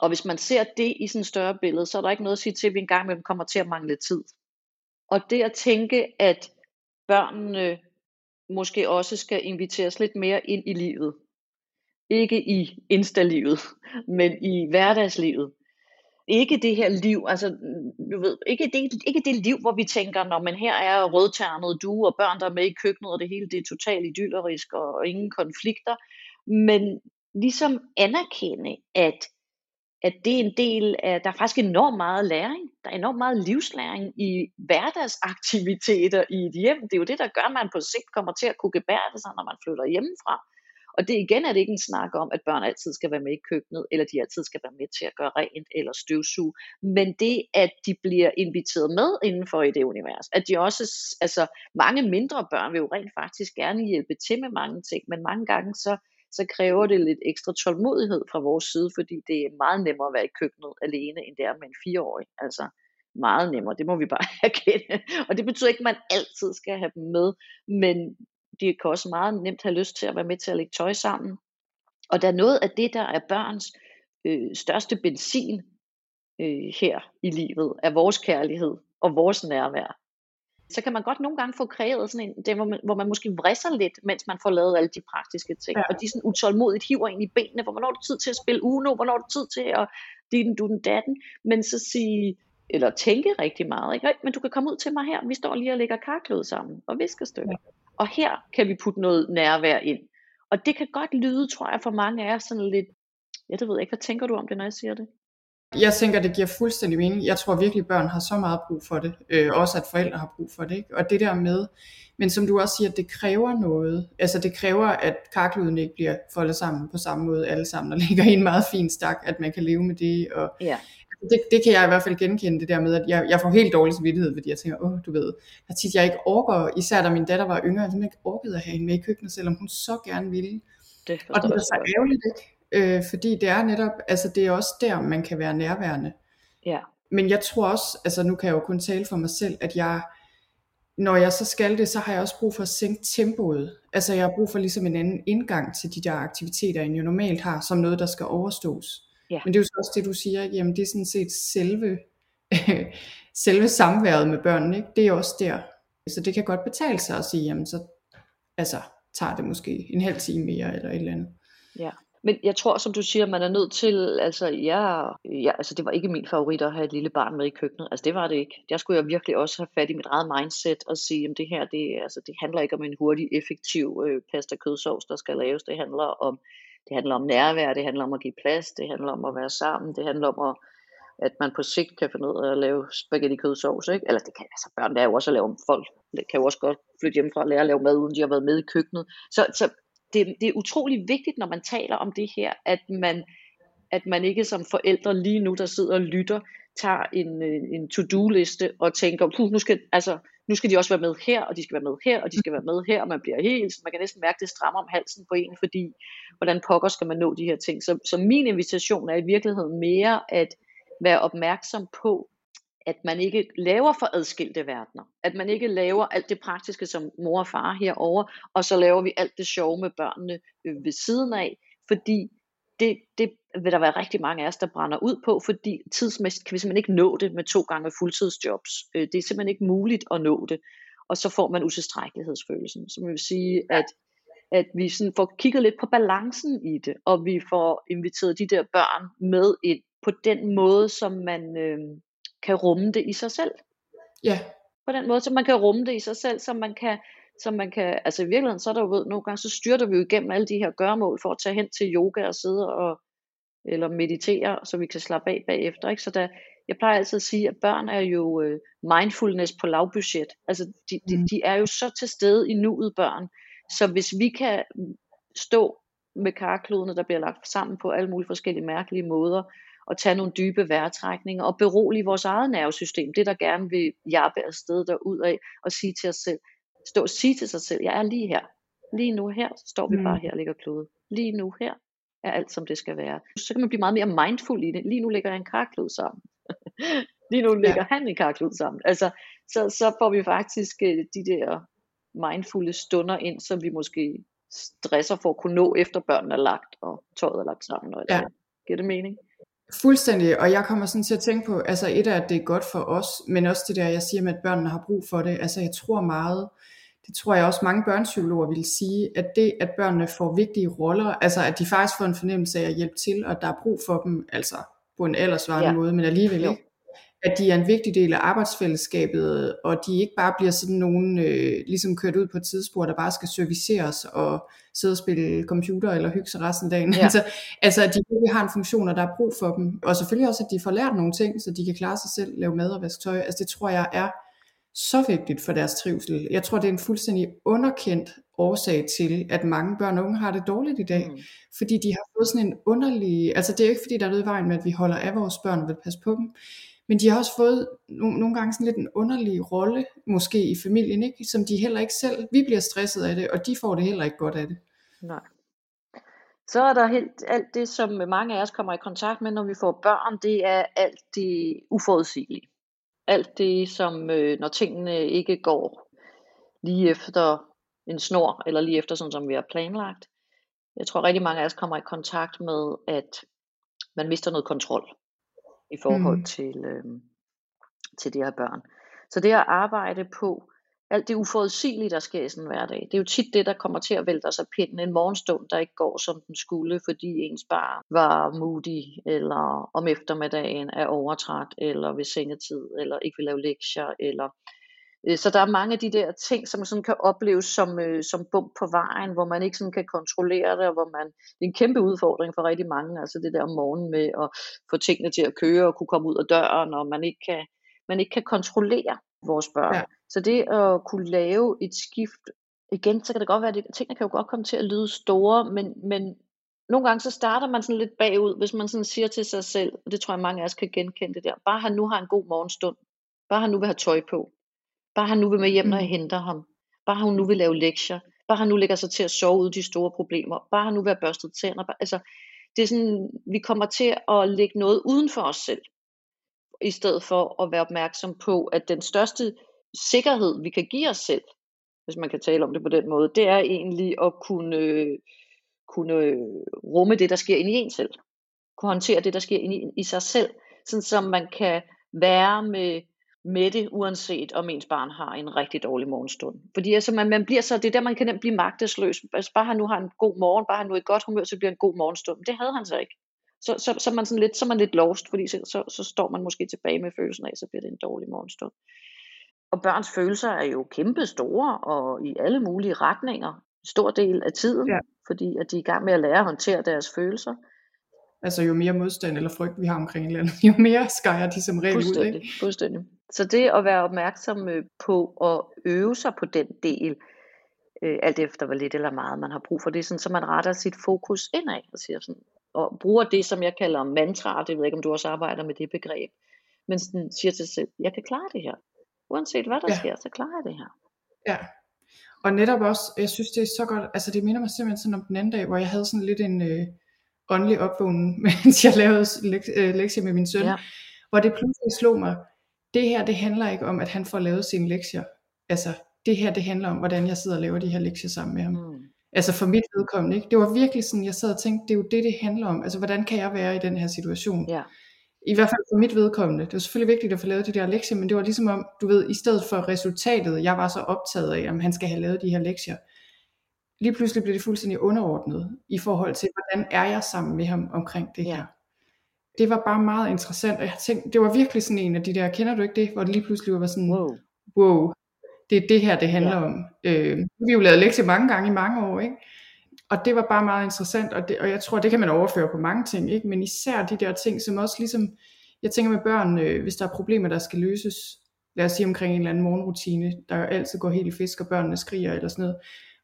Og hvis man ser det i sådan et større billede, så er der ikke noget at sige til, at vi engang med dem kommer til at mangle tid. Og det at tænke, at børnene måske også skal inviteres lidt mere ind i livet. Ikke i instalivet, <laughs> men i hverdagslivet. Ikke det her liv, altså du ved, ikke det, ikke det liv, hvor vi tænker, når man her er rødternet du og børn, der er med i køkkenet, og det hele det er totalt idyllerisk og, og ingen konflikter. Men ligesom anerkende, at at det er en del af, der er faktisk enormt meget læring. Der er enormt meget livslæring i hverdagsaktiviteter i et hjem. Det er jo det, der gør, at man på sigt kommer til at kunne gebære sig, når man flytter hjemmefra. Og det igen er det ikke en snak om, at børn altid skal være med i køkkenet, eller de altid skal være med til at gøre rent eller støvsuge. Men det, at de bliver inviteret med indenfor i det univers. At de også, altså mange mindre børn vil jo rent faktisk gerne hjælpe til med mange ting, men mange gange så så kræver det lidt ekstra tålmodighed fra vores side, fordi det er meget nemmere at være i køkkenet alene, end det er med en fireårig. Altså meget nemmere, det må vi bare <laughs> erkende. Og det betyder ikke, at man altid skal have dem med, men de kan også meget nemt have lyst til at være med til at lægge tøj sammen. Og der er noget af det, der er børns øh, største benzin øh, her i livet, er vores kærlighed og vores nærvær så kan man godt nogle gange få kreeret sådan en, det, hvor, man, hvor man måske vrisser lidt, mens man får lavet alle de praktiske ting. Ja. Og de sådan utålmodigt hiver ind i benene, hvor hvornår er det tid til at spille Uno, hvornår er det tid til at din, du den datten, men så sige, eller tænke rigtig meget, ikke? men du kan komme ud til mig her, vi står lige og lægger karklød sammen og visker stykker. Ja. Og her kan vi putte noget nærvær ind. Og det kan godt lyde, tror jeg, for mange af jer sådan lidt, jeg det ved ikke, hvad tænker du om det, når jeg siger det? Jeg tænker, det giver fuldstændig mening. Jeg tror virkelig, børn har så meget brug for det. Øh, også at forældre har brug for det. Ikke? Og det der med, men som du også siger, det kræver noget. Altså det kræver, at karkluden ikke bliver foldet sammen på samme måde alle sammen, og <laughs> ligger i en meget fin stak, at man kan leve med det. Og ja. det, det kan jeg i hvert fald genkende, det der med, at jeg, jeg får helt dårlig samvittighed, fordi jeg tænker, åh, du ved, at tit jeg ikke orker, især da min datter var yngre, jeg ikke orkede at have hende med i køkkenet, selvom hun så gerne ville. Det og det er så ærgerligt, ikke? Øh, fordi det er netop, altså det er også der, man kan være nærværende. Ja. Men jeg tror også, altså nu kan jeg jo kun tale for mig selv, at jeg, når jeg så skal det, så har jeg også brug for at sænke tempoet. Altså jeg har brug for ligesom en anden indgang til de der aktiviteter, end jeg normalt har, som noget, der skal overstås. Ja. Men det er jo også det, du siger, ikke? jamen det er sådan set selve, <laughs> selve samværet med børnene, ikke? det er også der. Så det kan godt betale sig at sige, jamen så altså, tager det måske en halv time mere, eller et eller andet. Ja. Men jeg tror, som du siger, man er nødt til, altså, ja, ja, altså det var ikke min favorit at have et lille barn med i køkkenet. Altså det var det ikke. Der skulle jeg virkelig også have fat i mit eget mindset og sige, at det her, det, altså, det handler ikke om en hurtig, effektiv øh, pasta kødsovs, der skal laves. Det handler om, det handler om nærvær, det handler om at give plads, det handler om at være sammen, det handler om at, at man på sigt kan finde ud af at lave spaghetti kødsovs, ikke? Eller det kan, altså børn lærer jo også at lave, folk det kan jo også godt flytte hjemmefra og lære at lave mad, uden de har været med i køkkenet. Så, så det, det er utrolig vigtigt, når man taler om det her, at man, at man ikke som forældre lige nu, der sidder og lytter, tager en, øh, en to-do-liste og tænker, Puh, nu, skal, altså, nu skal de også være med her, og de skal være med her, og de skal være med her, og man bliver helt, man kan næsten mærke, det strammer om halsen på en, fordi hvordan pokker skal man nå de her ting. Så, så min invitation er i virkeligheden mere at være opmærksom på, at man ikke laver for adskilte verdener. At man ikke laver alt det praktiske som mor og far herover, og så laver vi alt det sjove med børnene øh, ved siden af, fordi det, det vil der være rigtig mange af os, der brænder ud på, fordi tidsmæssigt kan vi simpelthen ikke nå det med to gange fuldtidsjobs. Øh, det er simpelthen ikke muligt at nå det, og så får man utilstrækkelighedsfølelsen, som vil sige, at at vi sådan får kigget lidt på balancen i det, og vi får inviteret de der børn med ind på den måde, som man øh, kan rumme det i sig selv. Ja. På den måde, som man kan rumme det i sig selv, som man kan, som man kan, altså i virkeligheden, så er der jo ved, nogle gange, så styrter vi jo igennem alle de her gørmål for at tage hen til yoga og sidde og, eller meditere, så vi kan slappe af bagefter. Ikke? Så der, jeg plejer altid at sige, at børn er jo øh, mindfulness på lavbudget. Altså de, de, mm. de er jo så til stede i nuet børn. Så hvis vi kan stå med karklodene, der bliver lagt sammen på alle mulige forskellige mærkelige måder, og tage nogle dybe vejrtrækninger og berolige vores eget nervesystem, det der gerne vil jappe afsted derud af, og sige til os selv, stå og sige til sig selv, jeg er lige her. Lige nu her står vi mm. bare her og ligger klodet. Lige nu her er alt som det skal være. Så kan man blive meget mere mindful i det. Lige nu lægger jeg en karklod sammen. <laughs> Lige nu lægger ja. han en karklud sammen. Altså, så, så får vi faktisk øh, de der mindfulde stunder ind, som vi måske stresser for at kunne nå, efter børnene er lagt, og tøjet er lagt sammen. Og ja. Giver det mening? Fuldstændig, og jeg kommer sådan til at tænke på, altså et af, at det er godt for os, men også det der, jeg siger med, at børnene har brug for det. Altså jeg tror meget, det tror jeg også mange børnepsykologer vil sige, at det, at børnene får vigtige roller, altså at de faktisk får en fornemmelse af at hjælpe til, og at der er brug for dem, altså på en aldersvarende ja. måde, men alligevel ikke. At de er en vigtig del af arbejdsfællesskabet, og de ikke bare bliver sådan nogen, øh, ligesom kørt ud på et tidsspor, der bare skal serviceres og sidde og spille computer eller hygge sig resten af dagen. Ja. altså, altså, at de virkelig har en funktion, og der er brug for dem. Og selvfølgelig også, at de får lært nogle ting, så de kan klare sig selv, lave mad og vaske tøj. Altså det tror jeg er så vigtigt for deres trivsel. Jeg tror, det er en fuldstændig underkendt årsag til, at mange børn og unge har det dårligt i dag. Mm. Fordi de har fået sådan en underlig, altså det er jo ikke fordi, der er noget i vejen med, at vi holder af vores børn og vil passe på dem, men de har også fået no- nogle gange sådan lidt en underlig rolle, måske i familien, ikke? som de heller ikke selv, vi bliver stresset af det, og de får det heller ikke godt af det. Nej. Så er der helt, alt det, som mange af os kommer i kontakt med, når vi får børn, det er alt det uforudsigelige. Alt det, som øh, når tingene ikke går lige efter en snor, eller lige efter sådan, som vi har planlagt. Jeg tror rigtig mange af os kommer i kontakt med, at man mister noget kontrol i forhold mm. til, øh, til de her børn. Så det at arbejde på alt det uforudsigelige, der sker i sådan en hverdag, det er jo tit det, der kommer til at vælte sig pinden. En morgenstund, der ikke går, som den skulle, fordi ens barn var moody, eller om eftermiddagen er overtræt, eller ved sengetid, eller ikke vil lave lektier, eller så der er mange af de der ting, som sådan kan opleves som, øh, som bump på vejen, hvor man ikke sådan kan kontrollere det, og hvor man, det er en kæmpe udfordring for rigtig mange, altså det der om morgenen med at få tingene til at køre og kunne komme ud af døren, og man ikke kan, man ikke kan kontrollere vores børn. Ja. Så det at kunne lave et skift, igen, så kan det godt være, at tingene kan jo godt komme til at lyde store, men, men nogle gange så starter man sådan lidt bagud, hvis man sådan siger til sig selv, og det tror jeg mange af os kan genkende det der, bare han nu har en god morgenstund, bare han nu vil have tøj på, Bare han nu vil med hjem, når jeg mm. henter ham. Bare han nu vil lave lektier. Bare han nu lægger sig til at sove ud de store problemer. Bare han nu vil have børstet tænder. Altså, det er sådan, vi kommer til at lægge noget uden for os selv. I stedet for at være opmærksom på, at den største sikkerhed, vi kan give os selv, hvis man kan tale om det på den måde, det er egentlig at kunne, kunne rumme det, der sker inde i en selv. Kunne håndtere det, der sker inde i, i sig selv. Sådan som man kan være med med det, uanset om ens barn har en rigtig dårlig morgenstund. Fordi altså, man, man bliver så, det er der, man kan nemt blive magtesløs. Altså, bare han nu har en god morgen, bare han nu er i godt humør, så bliver en god morgenstund. Det havde han så ikke. Så, så, så, man sådan lidt, så er man lidt lost, fordi så, så, så står man måske tilbage med følelsen af, så bliver det en dårlig morgenstund. Og børns følelser er jo kæmpe store, og i alle mulige retninger, en stor del af tiden, ja. fordi at de er i gang med at lære at håndtere deres følelser. Altså jo mere modstand eller frygt vi har omkring et eller andet, jo mere skærer de som regel ud. Ikke? Fuldstændig. Så det at være opmærksom øh, på at øve sig på den del, øh, alt efter hvor lidt eller meget man har brug for det, sådan, så man retter sit fokus indad og, siger sådan, og bruger det, som jeg kalder mantra, det ved jeg ikke, om du også arbejder med det begreb, men sådan, siger til sig selv, jeg kan klare det her. Uanset hvad der ja. sker, så klarer jeg det her. Ja, og netop også, jeg synes det er så godt, altså det minder mig simpelthen sådan om den anden dag, hvor jeg havde sådan lidt en øh, åndelig opvågning, <laughs> mens jeg lavede lek- øh, lektier med min søn, ja. hvor det pludselig slog mig, det her det handler ikke om, at han får lavet sine lektier. Altså, det her det handler om, hvordan jeg sidder og laver de her lektier sammen med ham. Mm. Altså for mit vedkommende, ikke? Det var virkelig sådan, jeg sad og tænkte, det er jo det, det handler om. Altså, hvordan kan jeg være i den her situation? Ja. I hvert fald for mit vedkommende. Det var selvfølgelig vigtigt at få lavet de der lektier, men det var ligesom om, du ved, i stedet for resultatet, jeg var så optaget af, om han skal have lavet de her lektier. lige pludselig blev det fuldstændig underordnet i forhold til, hvordan er jeg sammen med ham omkring det Ja. her. Det var bare meget interessant, og jeg tænkte, det var virkelig sådan en af de der, kender du ikke det, hvor det lige pludselig var sådan, Wow. wow, det er det her, det handler Ja. om. Øh, nu har vi jo lavet lektier mange gange i mange år, ikke? Og det var bare meget interessant, og, det, og jeg tror, det kan man overføre på mange ting, ikke? men især de der ting, som også ligesom, jeg tænker med børn, øh, hvis der er problemer, der skal løses, lad os sige omkring en eller anden morgenrutine, der jo altid går helt i fisk, og børnene skriger eller sådan noget,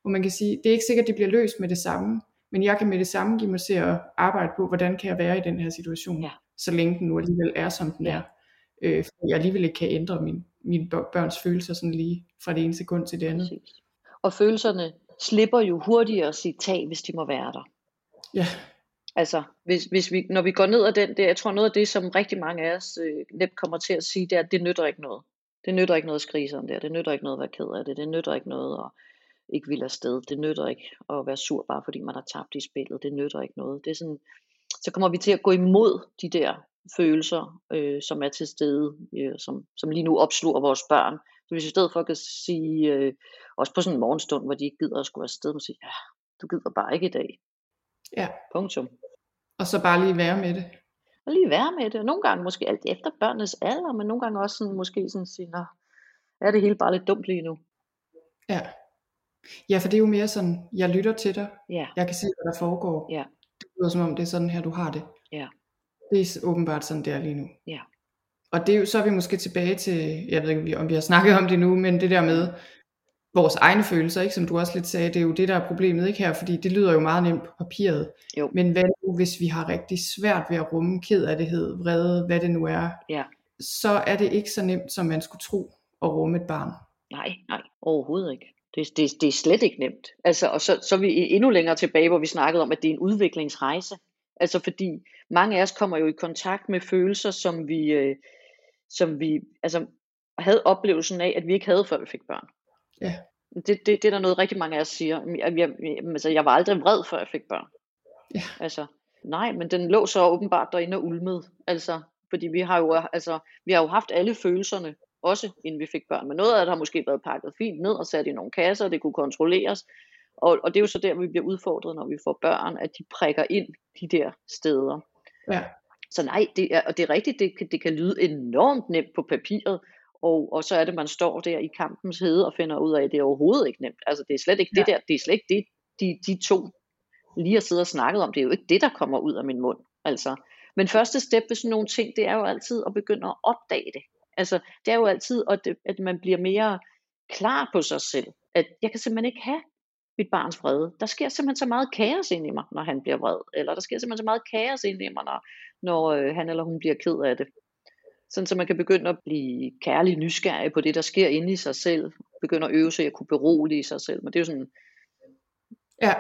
hvor man kan sige, det er ikke sikkert, det bliver løst med det samme, men jeg kan med det samme give mig til at arbejde på, hvordan kan jeg være i den her situation, Ja. så længe den nu alligevel er, som den Ja. er. Øh, for jeg alligevel ikke kan ændre min, mine bør- børns følelser sådan lige fra det ene sekund til det andet. Præcis. Og følelserne slipper jo hurtigere sit tag, hvis de må være der. Ja, Altså, hvis, hvis vi, når vi går ned ad den der, jeg tror noget af det, som rigtig mange af os øh, nemt kommer til at sige, det er, at det nytter ikke noget. Det nytter ikke noget at skrige sådan der. Det nytter ikke noget at være ked af det. Det nytter ikke noget at ikke ville afsted. Det nytter ikke at være sur, bare fordi man har tabt i spillet. Det nytter ikke noget. Det er sådan, så kommer vi til at gå imod de der følelser, øh, som er til stede, øh, som, som lige nu opsluger vores børn. Så hvis vi i stedet for kan sige, øh, også på sådan en morgenstund, hvor de ikke gider at skulle afsted, og sige, ja, du gider bare ikke i dag. ja. Punktum. Og så bare lige være med det. Og lige være med det. Og nogle gange måske alt efter børnenes alder, men nogle gange også sådan, måske sådan sige, nå, er det hele bare lidt dumt lige nu? Ja. Ja, for det er jo mere sådan, jeg lytter til dig, Ja, jeg kan se, hvad der foregår. ja, Det lyder som om, det er sådan her, du har det. ja, Det er åbenbart sådan, det er lige nu. ja, Og det er jo, så er vi måske tilbage til, jeg ved ikke, om vi har snakket om det nu, men det der med vores egne følelser, ikke, som du også lidt sagde, det er jo det, der er problemet ikke her, fordi det lyder jo meget nemt på papiret. Jo. Men hvad nu, hvis vi har rigtig svært ved at rumme kedelighed, vrede, hvad det nu er, ja. så er det ikke så nemt, som man skulle tro at rumme et barn. Nej, nej, overhovedet ikke. Det, det, det er slet ikke nemt. Altså, og så, så er vi endnu længere tilbage, hvor vi snakkede om, at det er en udviklingsrejse. Altså fordi mange af os kommer jo i kontakt med følelser, som vi, øh, som vi altså, havde oplevelsen af, at vi ikke havde, før vi fik børn. Ja. Det, det, det er der noget rigtig mange af os siger. Jeg, jeg, altså, jeg var aldrig vred, før jeg fik børn. Ja. Altså, nej, men den lå så åbenbart derinde og ulmede. Altså, fordi vi har jo, altså, vi har jo haft alle følelserne, også inden vi fik børn. Men noget af det har måske været pakket fint ned og sat i nogle kasser, og det kunne kontrolleres. Og, og det er jo så der, vi bliver udfordret, når vi får børn, at de prikker ind de der steder. Ja. Så nej, det er, og det er rigtigt, det, kan- det kan lyde enormt nemt på papiret, og, og så er det, man står der i kampens hede og finder ud af, at det er overhovedet ikke nemt. Altså det er slet ikke det der, det er slet ikke det, de, de to lige har siddet og snakket om. Det er jo ikke det, der kommer ud af min mund. Altså. Men første step ved sådan nogle ting, det er jo altid at begynde at opdage det. Altså det er jo altid, at, at man bliver mere klar på sig selv. At jeg kan simpelthen ikke have mit barns vrede. Der sker simpelthen så meget kaos ind i mig, når han bliver vred. Eller der sker simpelthen så meget kaos ind i mig, når, når øh, han eller hun bliver ked af det. Sådan så man kan begynde at blive kærlig nysgerrig på det, der sker inde i sig selv. Begynde at øve sig at kunne berolige sig selv. Men det er jo sådan, Ja,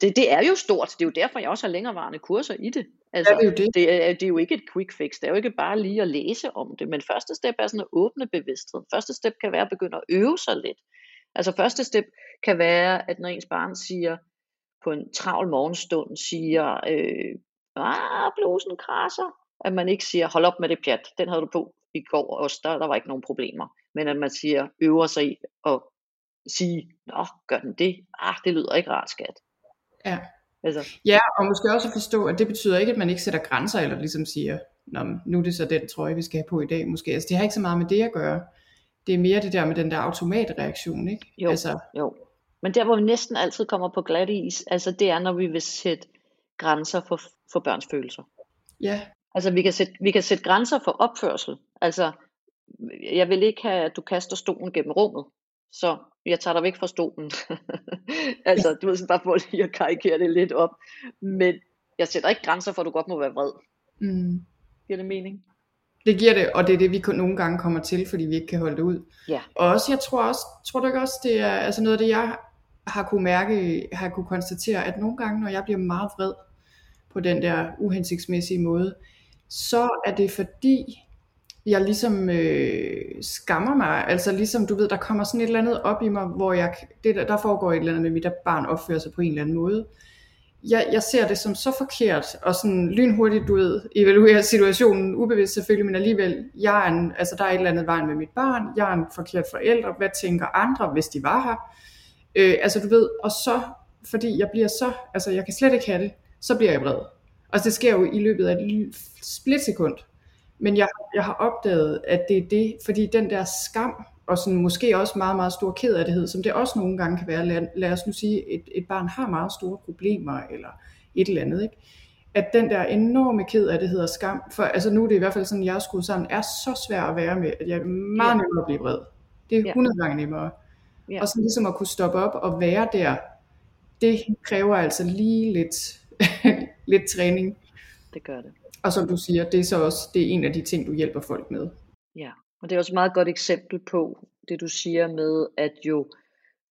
det, det er jo stort. Det er jo derfor, jeg også har længerevarende kurser i det. Altså, Ja, det er jo det. Det, er, det er jo ikke et quick fix. Det er jo ikke bare lige at læse om det. Men første step er sådan at åbne bevidsthed. Første step kan være at begynde at øve sig lidt. Altså første step kan være, at når ens barn siger, på en travl morgenstund, siger, øh, ah, blusen krasser, at man ikke siger, hold op med det pjat, den havde du på i går også, der, der var ikke nogen problemer. Men at man siger, øver sig i at sige, nå, gør den det? Ah, det lyder ikke rart, skat. Ja. Altså, Ja, og måske også at forstå, at det betyder ikke, at man ikke sætter grænser, eller ligesom siger, Nå, nu er det så den trøje, vi skal have på i dag, måske. Altså, det har ikke så meget med det at gøre. Det er mere det der med den der automatreaktion, ikke? Jo. Altså, Jo. Men der, hvor vi næsten altid kommer på glat is, altså det er, når vi vil sætte grænser for, for børns følelser. ja, Altså vi kan, sætte, vi kan sætte grænser for opførsel. Altså, jeg vil ikke have, at du kaster stolen gennem rummet. Så jeg tager dig væk fra stolen. <laughs> altså, du ved sådan bare for lige at karikere det lidt op. Men jeg sætter ikke grænser for, at du godt må være vred. mm, Giver det mening? det giver det, og det er det, vi kun- nogle gange kommer til, fordi vi ikke kan holde det ud. Ja. Og også, jeg tror også, tror du ikke også, det er altså noget af det, jeg har kunne mærke, har kunne konstatere, at nogle gange, når jeg bliver meget vred på den der uhensigtsmæssige måde, så er det fordi, jeg ligesom øh, skammer mig, altså ligesom du ved, der kommer sådan et eller andet op i mig, hvor jeg, det der, der foregår et eller andet med mit barn opfører sig på en eller anden måde. Jeg, jeg ser det som så forkert, og sådan lynhurtigt, du ved, evaluerer situationen, ubevidst selvfølgelig, men alligevel, jeg er en, altså der er et eller andet vejen med mit barn, jeg er en forkert forælder, hvad tænker andre, hvis de var her? Øh, altså du ved, og så, fordi jeg bliver så, altså jeg kan slet ikke have det, så bliver jeg vred. Og det sker jo i løbet af et splitsekund. Men jeg, jeg har opdaget, at det er det, fordi den der skam, og sådan måske også meget, meget stor kederlighed, som det også nogle gange kan være, lad, lad os nu sige, et, et barn har meget store problemer, eller et eller andet, ikke? at den der enorme kederlighed og skam, for altså nu er det i hvert fald sådan, jeg er skruet sammen, er så svær at være med, at jeg er meget ja. nemmere at blive vred. Det er 100 ja. gange nemmere. Ja. Og så ligesom at kunne stoppe op og være der, det kræver altså lige lidt, <laughs> lidt træning. Det gør det. Og som du siger, det er så også det er en af de ting, du hjælper folk med. Ja, og det er også et meget godt eksempel på det, du siger med, at jo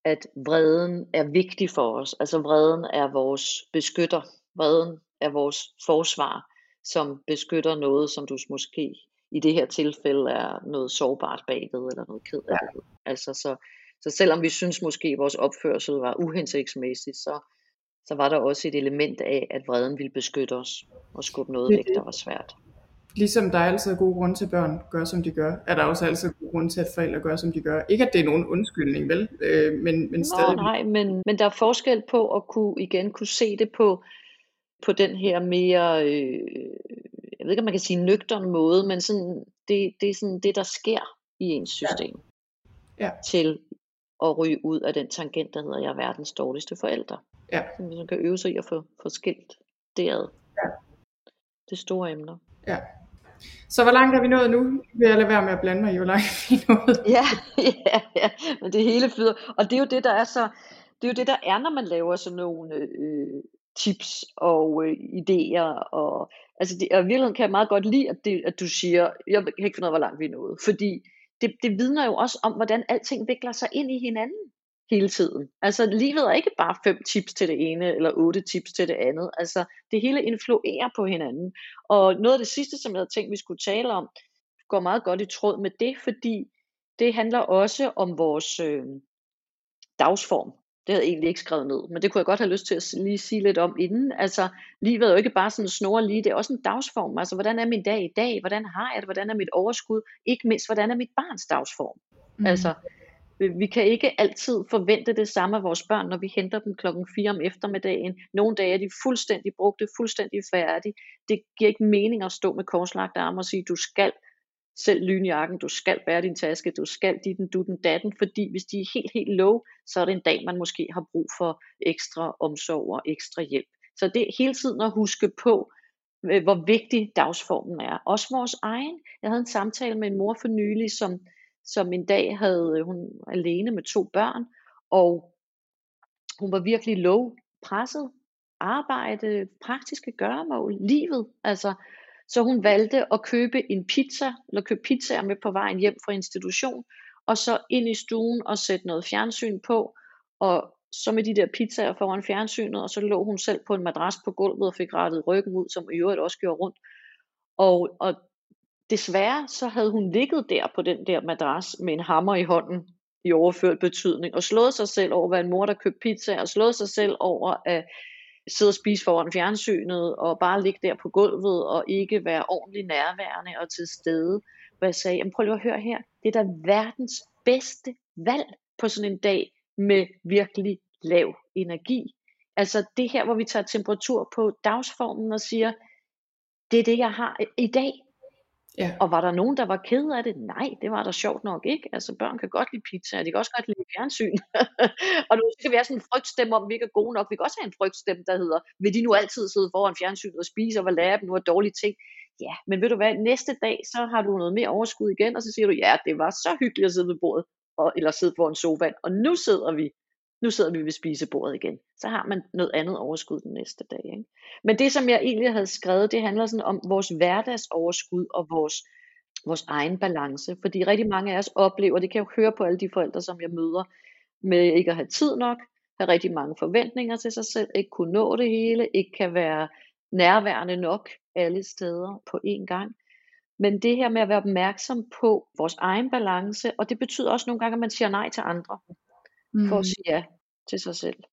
at vreden er vigtig for os. Altså vreden er vores beskytter. Vreden er vores forsvar, som beskytter noget, som du måske i det her tilfælde er noget sårbart bagved, eller noget ked af det. Ja. Altså så, så selvom vi synes måske, at vores opførsel var uhensigtsmæssig, så, så var der også et element af, at vreden ville beskytte os og skubbe noget væk, der var svært. Ligesom der er altid gode grunde til, at børn gør, som de gør, er der også altid gode grunde til, at forældre gør, som de gør. Ikke at det er nogen undskyldning, vel? Øh, men, men Nå, stadig. nej, men, men der er forskel på at kunne igen kunne se det på, på den her mere, øh, jeg ved ikke om man kan sige nøgtern måde, men sådan, det, det er sådan det, der sker i ens system. Ja. Ja. Til at ryge ud af den tangent, der hedder, jeg er verdens dårligste forældre. Ja. Så man kan øve sig i at få, få skilt det ad. Ja. Det er store emner. Ja. Så hvor langt er vi nået nu? Vil jeg lade være med at blande mig i, hvor langt vi er nået? <laughs> Ja, ja, ja, men det hele flyder. Og det er jo det, der er så, det er jo det, der er, når man laver sådan nogle øh, tips og øh, idéer. Og, altså det, og i virkeligheden kan jeg meget godt lide, at, det, at du siger, jeg kan ikke finde ud af, hvor langt vi er nået. Fordi det, det vidner jo også om, hvordan alting vikler sig ind i hinanden hele tiden. Altså livet er ikke bare fem tips til det ene, eller otte tips til det andet. Altså det hele influerer på hinanden. Og noget af det sidste, som jeg havde tænkt, vi skulle tale om, går meget godt i tråd med det, fordi det handler også om vores øh, dagsform. Det havde jeg egentlig ikke skrevet ned, men det kunne jeg godt have lyst til at lige sige lidt om inden. Altså, livet er jo ikke bare sådan snore lige, det er også en dagsform. Altså, hvordan er min dag i dag? Hvordan har jeg det? Hvordan er mit overskud? Ikke mindst, hvordan er mit barns dagsform? Mm. Altså, Øh, vi kan ikke altid forvente det samme af vores børn, når vi henter dem klokken 4 om eftermiddagen. Nogle dage er de fuldstændig brugte, fuldstændig færdige. Det giver ikke mening at stå med korslagte arme og sige, du skal selv lynjakken, du skal bære din taske, du skal dit du den datten, fordi hvis de er helt, helt low, så er det en dag, man måske har brug for ekstra omsorg og ekstra hjælp. Så det er hele tiden at huske på, øh, hvor vigtig dagsformen er. Også vores egen. Jeg havde en samtale med en mor for nylig, som, som en dag havde øh, hun alene med to børn, og hun var virkelig low, presset, arbejde, praktiske gøremål, livet. Altså, så hun valgte at købe en pizza, eller købe pizzaer med på vejen hjem fra institution, og så ind i stuen og sætte noget fjernsyn på, og så med de der pizzaer foran fjernsynet, og så lå hun selv på en madras på gulvet og fik rettet ryggen ud, som i øvrigt også gjorde rundt. Og, og desværre så havde hun ligget der på den der madras med en hammer i hånden i overført betydning, og slået sig selv over, at være en mor, der købte pizza, og slået sig selv over at sidde og spise foran fjernsynet, og bare ligge der på gulvet, og ikke være ordentligt nærværende og til stede. Hvor jeg sagde, prøv lige at høre her, det er da verdens bedste valg på sådan en dag med virkelig lav energi. Altså det her, hvor vi tager temperatur på dagsformen og siger, det er det, jeg har i dag. Ja. Og var der nogen, der var ked af det? Nej, det var der sjovt nok ikke. Altså børn kan godt lide pizza, de kan også godt lide fjernsyn. <laughs> og nu skal vi have sådan en frygtstemme om, vi ikke er gode nok. Vi kan også have en frygtstemme, der hedder, vil de nu altid sidde foran fjernsynet og spise, og hvad lærer dem nu af dårlige ting? Ja, men ved du hvad, næste dag, så har du noget mere overskud igen, og så siger du, ja, det var så hyggeligt at sidde ved bordet, og, eller sidde foran sofaen, og nu sidder vi nu sidder vi ved spisebordet igen. Så har man noget andet overskud den næste dag. Ikke? Men det, som jeg egentlig havde skrevet, det handler sådan om vores hverdagsoverskud og vores, vores egen balance. Fordi rigtig mange af os oplever, det kan jeg jo høre på alle de forældre, som jeg møder, med ikke at have tid nok, have rigtig mange forventninger til sig selv, ikke kunne nå det hele, ikke kan være nærværende nok alle steder på én gang. Men det her med at være opmærksom på vores egen balance, og det betyder også nogle gange, at man siger nej til andre mm. for at mm. sige ja til sig selv.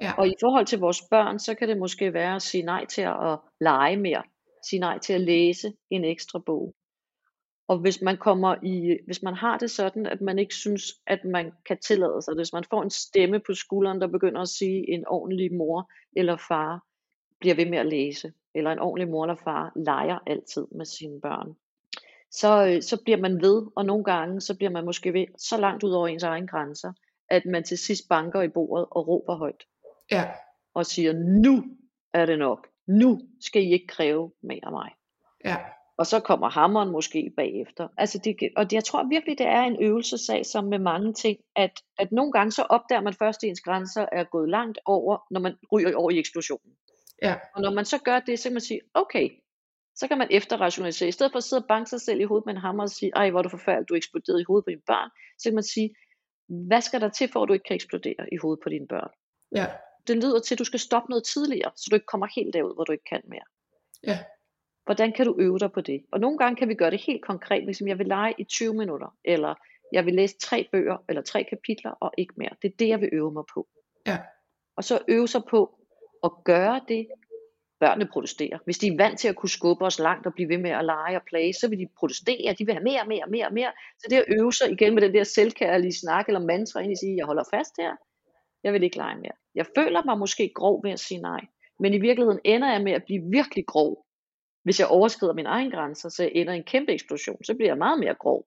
Ja. Og i forhold til vores børn, så kan det måske være at sige nej til at lege mere, sige nej til at læse en ekstra bog. Og hvis man kommer i, hvis man har det sådan, at man ikke synes, at man kan tillade sig hvis man får en stemme på skulderen, der begynder at sige, en ordentlig mor eller far bliver ved med at læse, eller en ordentlig mor eller far leger altid med sine børn, så, øh, så bliver man ved, og nogle gange, så bliver man måske ved så langt ud over ens egen grænser, at man til sidst banker i bordet og råber højt. Ja. Og siger, nu er det nok. Nu skal I ikke kræve mere af mig. Ja. Og så kommer hammeren måske bagefter. Altså det, og jeg tror virkelig, det er en øvelsesag som med mange ting, at, at nogle gange så opdager man først, at ens grænser er gået langt over, når man ryger over i eksplosionen. Ja. Og når man så gør det, så kan man sige, okay, så kan man efterrationalisere. I stedet for at sidde og banke sig selv i hovedet med en hammer og sige, ej hvor er du forfærdeligt, du eksploderede i hovedet på dine børn, så kan man sige, hvad skal der til for, at du ikke kan eksplodere i hovedet på dine børn? Ja. Det lyder til, at du skal stoppe noget tidligere, så du ikke kommer helt derud, hvor du ikke kan mere. Ja. Hvordan kan du øve dig på det? Og nogle gange kan vi gøre det helt konkret, ligesom jeg vil lege i 20 minutter, eller jeg vil læse tre bøger, eller tre kapitler, og ikke mere. Det er det, jeg vil øve mig på. Ja. Og så øve sig på at gøre det, børnene protesterer. Hvis de er vant til at kunne skubbe os langt og blive ved med at lege og plage, så vil de protestere, de vil have mere, mere, mere, mere. Så det at øve sig igen med den der selvkærlige snak eller mantra, egentlig sige, jeg holder fast her, jeg vil ikke lege mere. Jeg føler mig måske grov ved at sige nej, men i virkeligheden ender jeg med at blive virkelig grov. Hvis jeg overskrider min egen grænser, så jeg ender i en kæmpe eksplosion, så bliver jeg meget mere grov.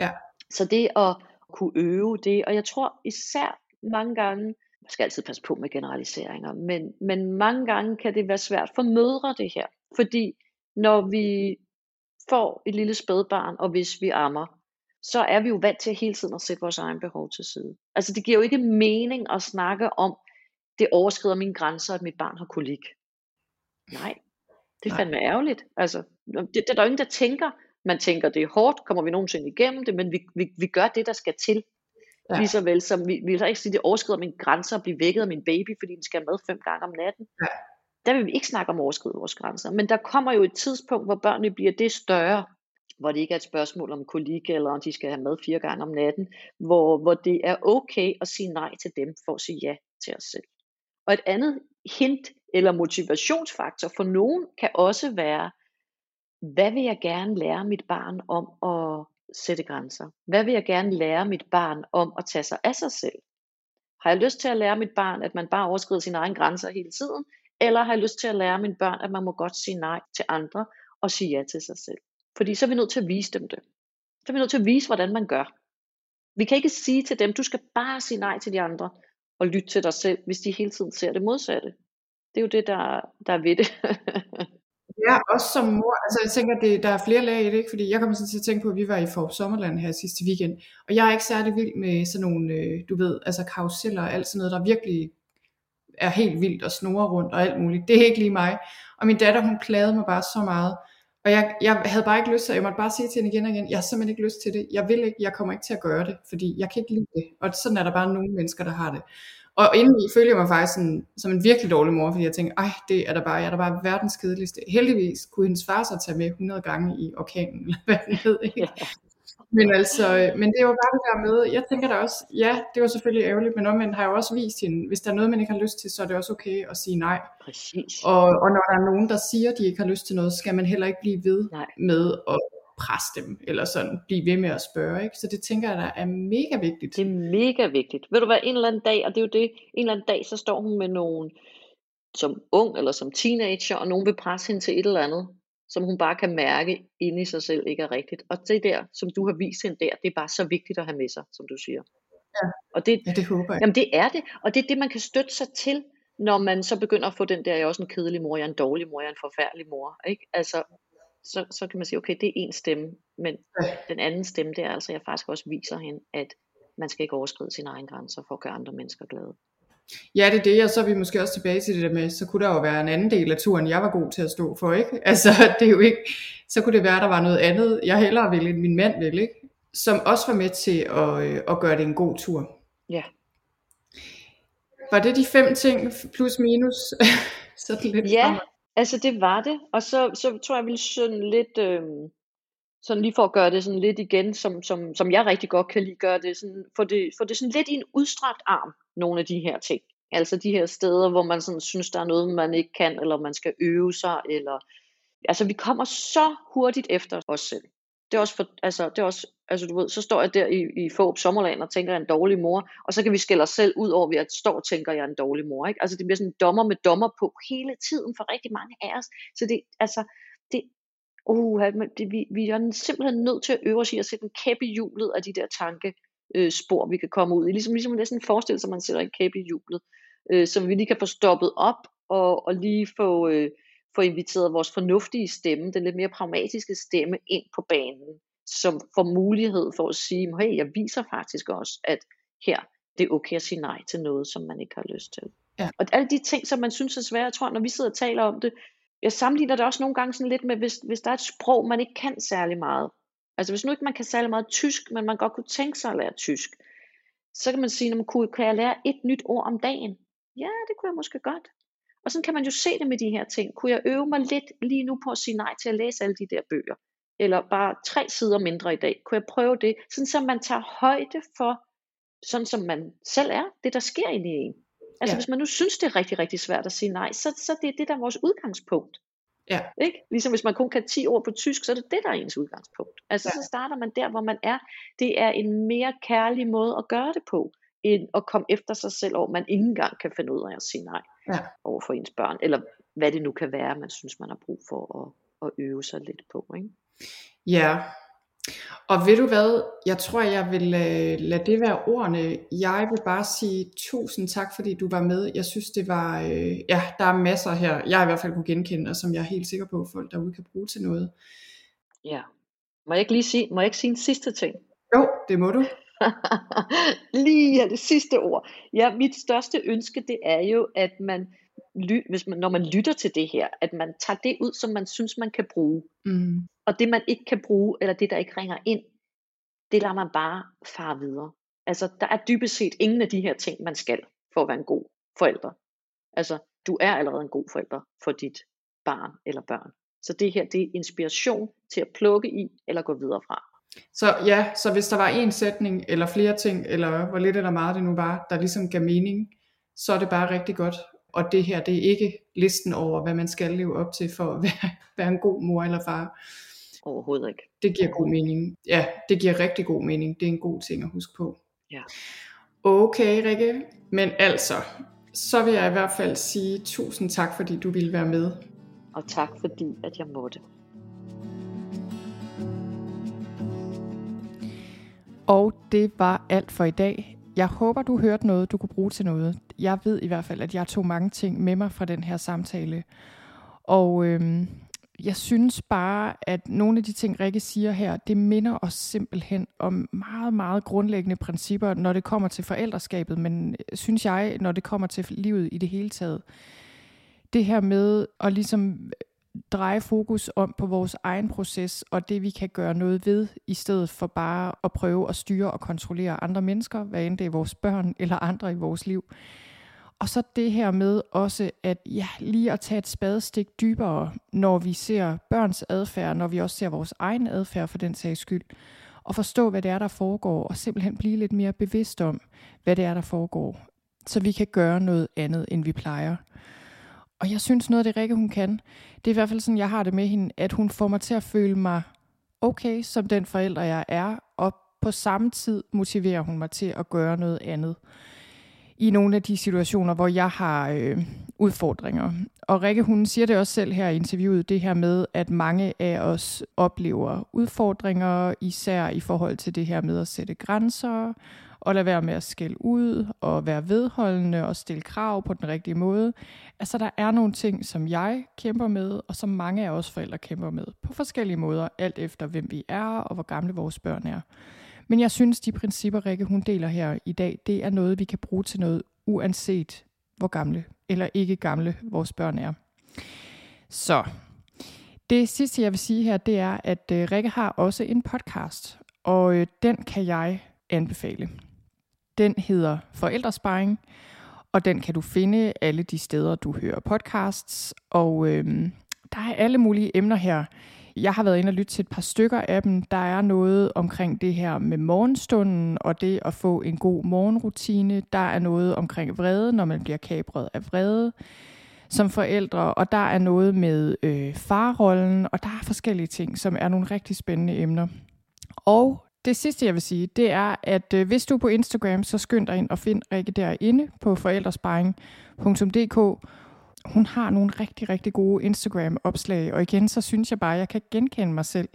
Ja. Så det at kunne øve det, og jeg tror især mange gange, man skal altid passe på med generaliseringer, men, men mange gange kan det være svært for mødre det her. Fordi når vi får et lille spædbarn, og hvis vi ammer, så er vi jo vant til hele tiden at sætte vores egen behov til side. Altså det giver jo ikke mening at snakke om, det overskrider mine grænser, at mit barn har kolik. Nej, det er fandme ærgerligt. Altså, det, det er der jo ingen, der tænker. Man tænker, det er hårdt, kommer vi nogensinde igennem det, men vi, vi, vi gør det, der skal til. Ja. Lige så vel som vi, vi vil ikke sige, at det overskrider mine grænser at blive vækket af min baby, fordi den skal med fem gange om natten. Ja. Der vil vi ikke snakke om overskride vores grænser. Men der kommer jo et tidspunkt, hvor børnene bliver det større, hvor det ikke er et spørgsmål om kolik, eller om de skal have mad fire gange om natten, hvor, hvor det er okay at sige nej til dem, for at sige ja til os selv. Og et andet hint eller motivationsfaktor for nogen kan også være, hvad vil jeg gerne lære mit barn om at sætte grænser? Hvad vil jeg gerne lære mit barn om at tage sig af sig selv? Har jeg lyst til at lære mit barn, at man bare overskrider sine egne grænser hele tiden? Eller har jeg lyst til at lære mine børn, at man må godt sige nej til andre og sige ja til sig selv? Fordi så er vi nødt til at vise dem det. Så er vi nødt til at vise, hvordan man gør. Vi kan ikke sige til dem, du skal bare sige nej til de andre og lytte til dig selv, hvis de hele tiden ser det modsatte. Det er jo det, der, der er ved det. <laughs> ja, også som mor. Altså jeg tænker, det, der er flere lag i det, ikke? fordi jeg kommer sådan til at tænke på, at vi var i Forop Sommerland her sidste weekend, og jeg er ikke særlig vild med sådan nogle, øh, du ved, altså karuseller og alt sådan noget, der virkelig er helt vildt og snorer rundt og alt muligt. Det er ikke lige mig. Og min datter, hun klagede mig bare så meget. Og jeg, jeg havde bare ikke lyst til, jeg måtte bare sige til hende igen og igen, jeg har simpelthen ikke lyst til det. Jeg vil ikke, jeg kommer ikke til at gøre det, fordi jeg kan ikke lide det. Og sådan er der bare nogle mennesker, der har det. Og indeni følte jeg mig faktisk sådan, som en virkelig dårlig mor, fordi jeg tænkte, ej, det er der bare, jeg er der bare verdens kedeligste. Heldigvis kunne hendes far så tage med 100 gange i orkanen, eller hvad den hed, ikke? Ja. Men altså, men det var bare det der med, jeg tænker da også, ja, det var selvfølgelig ærgerligt, men omvendt har jeg også vist hende, hvis der er noget, man ikke har lyst til, så er det også okay at sige nej. Præcis. Og, og når der er nogen, der siger, at de ikke har lyst til noget, skal man heller ikke blive ved nej. med at presse dem, eller sådan blive ved med at spørge. Ikke? Så det tænker jeg, der er mega vigtigt. Det er mega vigtigt. Ved du hvad, en eller anden dag, og det er jo det, en eller anden dag, så står hun med nogen, som ung eller som teenager, og nogen vil presse hende til et eller andet, som hun bare kan mærke inde i sig selv ikke er rigtigt. Og det der, som du har vist hende der, det er bare så vigtigt at have med sig, som du siger. Ja, og det, ja, det håber jeg. Jamen det er det, og det er det, man kan støtte sig til, når man så begynder at få den der, jeg er også en kedelig mor, jeg er en dårlig mor, jeg er en forfærdelig mor. Ikke? Altså, så, så kan man sige, okay, det er en stemme, men ja. den anden stemme, det er altså, jeg faktisk også viser hende, at man skal ikke overskride sine egne grænser for at gøre andre mennesker glade. Ja, det er det, og så er vi måske også tilbage til det der med, så kunne der jo være en anden del af turen, jeg var god til at stå for, ikke? <laughs> Altså, det er jo ikke, så kunne det være, der var noget andet, jeg hellere ville, end min mand ville, ikke? Som også var med til at, øh, at gøre det en god tur. Ja. Var det de fem ting, plus minus? <laughs> sådan lidt ja altså det var det, og så, så tror jeg, jeg ville sådan lidt, øh, sådan lige for at gøre det sådan lidt igen, som, som, som jeg rigtig godt kan lide, gøre det sådan, for det, for det sådan lidt i en udstrakt arm, nogle af de her ting. Altså de her steder, hvor man sådan synes, der er noget, man ikke kan, eller man skal øve sig, eller... Altså vi kommer så hurtigt efter os selv. Det er også, for, altså, det er også altså du ved, så står jeg der i, i få sommerland og tænker, jeg er en dårlig mor, og så kan vi skælde os selv ud over, at jeg står og tænker, jeg er en dårlig mor. Ikke? Altså det bliver sådan dommer med dommer på hele tiden for rigtig mange af os. Så det, altså, det, uh, det, vi, vi er simpelthen nødt til at øve os i at sætte en kæppe i hjulet af de der tanke, øh, spor, vi kan komme ud i. Ligesom, ligesom det er sådan en forestillelse, at man sætter en kæppe i hjulet, øh, som vi lige kan få stoppet op og, og lige få, øh, få inviteret vores fornuftige stemme, den lidt mere pragmatiske stemme ind på banen, som får mulighed for at sige, hey, jeg viser faktisk også, at her, det er okay at sige nej til noget, som man ikke har lyst til. Ja. Og alle de ting, som man synes er svære, jeg tror, når vi sidder og taler om det, jeg sammenligner det også nogle gange sådan lidt med, hvis, hvis der er et sprog, man ikke kan særlig meget. Altså hvis nu ikke man kan særlig meget tysk, men man godt kunne tænke sig at lære tysk, så kan man sige, man kunne, kan jeg lære et nyt ord om dagen? Ja, det kunne jeg måske godt. Og sådan kan man jo se det med de her ting. Kunne jeg øve mig lidt lige nu på at sige nej til at læse alle de der bøger? Eller bare tre sider mindre i dag. Kunne jeg prøve det? Sådan som man tager højde for, sådan som man selv er, det der sker inde i en. Altså ja. hvis man nu synes, det er rigtig, rigtig svært at sige nej, så, så det er det, der er vores udgangspunkt. Ja. Ikke? Ligesom hvis man kun kan 10 ord på tysk, så er det det, der er ens udgangspunkt. Altså ja. så starter man der, hvor man er. Det er en mere kærlig måde at gøre det på, end at komme efter sig selv over, man ikke engang kan finde ud af at sige nej ja. over for ens børn. Eller hvad det nu kan være, man synes, man har brug for at, at øve sig lidt på. Ikke? Ja, og ved du hvad, jeg tror, jeg vil øh, lade det være ordene. Jeg vil bare sige tusind tak, fordi du var med. Jeg synes, det var, øh, ja, der er masser her, jeg i hvert fald kunne genkende, og som jeg er helt sikker på, at folk derude kan bruge til noget. Ja. Må jeg ikke lige sige, må jeg ikke sige en sidste ting? Jo, det må du. <laughs> lige ja, det sidste ord. Ja, mit største ønske, det er jo, at man hvis man, når man lytter til det her, at man tager det ud, som man synes, man kan bruge. Mm. Og det, man ikke kan bruge, eller det, der ikke ringer ind, det lader man bare fare videre. Altså, der er dybest set ingen af de her ting, man skal, for at være en god forælder. Altså, du er allerede en god forælder for dit barn eller børn. Så det her, det er inspiration til at plukke i, eller gå videre fra. Så ja, så hvis der var en sætning, eller flere ting, eller hvor lidt eller meget det nu var, der ligesom gav mening, så er det bare rigtig godt og det her, det er ikke listen over, hvad man skal leve op til for at <laughs> være, være en god mor eller far. Overhovedet ikke. Det giver god mening. Ja, det giver rigtig god mening. Det er en god ting at huske på. Ja. Okay, Rikke. Men altså, så vil jeg i hvert fald sige tusind tak, fordi du ville være med. Og tak fordi, at jeg måtte. Og det var alt for i dag. Jeg håber, du hørte noget, du kunne bruge til noget. Jeg ved i hvert fald, at jeg tog mange ting med mig fra den her samtale. Og øhm, jeg synes bare, at nogle af de ting, Rikke siger her, det minder os simpelthen om meget, meget grundlæggende principper, når det kommer til forældreskabet, men øh, synes jeg, når det kommer til livet i det hele taget. Det her med at ligesom dreje fokus om på vores egen proces og det vi kan gøre noget ved, i stedet for bare at prøve at styre og kontrollere andre mennesker, hvad end det er vores børn eller andre i vores liv. Og så det her med også at ja, lige at tage et spadestik dybere, når vi ser børns adfærd, når vi også ser vores egen adfærd for den sags skyld, og forstå, hvad det er, der foregår, og simpelthen blive lidt mere bevidst om, hvad det er, der foregår, så vi kan gøre noget andet, end vi plejer. Og jeg synes noget af det, Rikke hun kan, det er i hvert fald sådan, jeg har det med hende, at hun får mig til at føle mig okay som den forælder, jeg er, og på samme tid motiverer hun mig til at gøre noget andet i nogle af de situationer, hvor jeg har øh, udfordringer. Og Rikke, hun siger det også selv her i interviewet, det her med, at mange af os oplever udfordringer, især i forhold til det her med at sætte grænser, og lade være med at skælde ud, og være vedholdende og stille krav på den rigtige måde. Altså der er nogle ting, som jeg kæmper med, og som mange af os forældre kæmper med, på forskellige måder, alt efter hvem vi er, og hvor gamle vores børn er. Men jeg synes, de principper, Rikke, hun deler her i dag, det er noget, vi kan bruge til noget, uanset hvor gamle eller ikke gamle vores børn er. Så det sidste, jeg vil sige her, det er, at øh, Rikke har også en podcast, og øh, den kan jeg anbefale. Den hedder Forældresparing, og den kan du finde alle de steder, du hører podcasts. Og øhm, der er alle mulige emner her. Jeg har været inde og lytte til et par stykker af dem. Der er noget omkring det her med morgenstunden og det at få en god morgenrutine. Der er noget omkring vrede, når man bliver kabret af vrede. som forældre, og der er noget med øh, farrollen, og der er forskellige ting, som er nogle rigtig spændende emner. Og det sidste, jeg vil sige, det er, at øh, hvis du er på Instagram, så skynd dig ind og find Rikke derinde på forældresparing.dk. Hun har nogle rigtig, rigtig gode Instagram-opslag, og igen, så synes jeg bare, at jeg kan genkende mig selv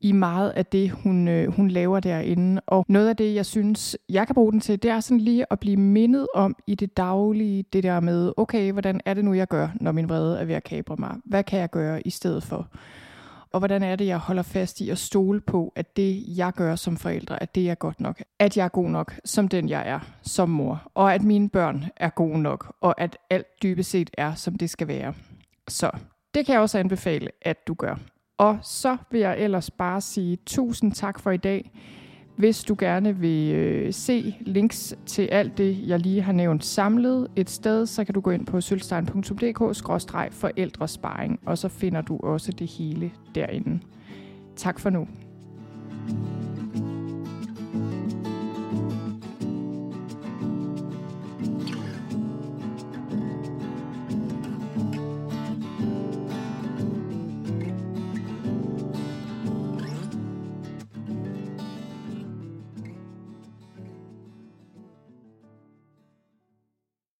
i meget af det, hun, øh, hun laver derinde. Og noget af det, jeg synes, jeg kan bruge den til, det er sådan lige at blive mindet om i det daglige, det der med, okay, hvordan er det nu, jeg gør, når min vrede er ved at kabre mig? Hvad kan jeg gøre i stedet for? Og hvordan er det, jeg holder fast i at stole på, at det, jeg gør som forældre, at det er godt nok. At jeg er god nok, som den jeg er, som mor. Og at mine børn er gode nok. Og at alt dybest set er, som det skal være. Så det kan jeg også anbefale, at du gør. Og så vil jeg ellers bare sige tusind tak for i dag. Hvis du gerne vil øh, se links til alt det, jeg lige har nævnt samlet et sted, så kan du gå ind på sølvstein.dk-forældresparing, og så finder du også det hele derinde. Tak for nu. thank you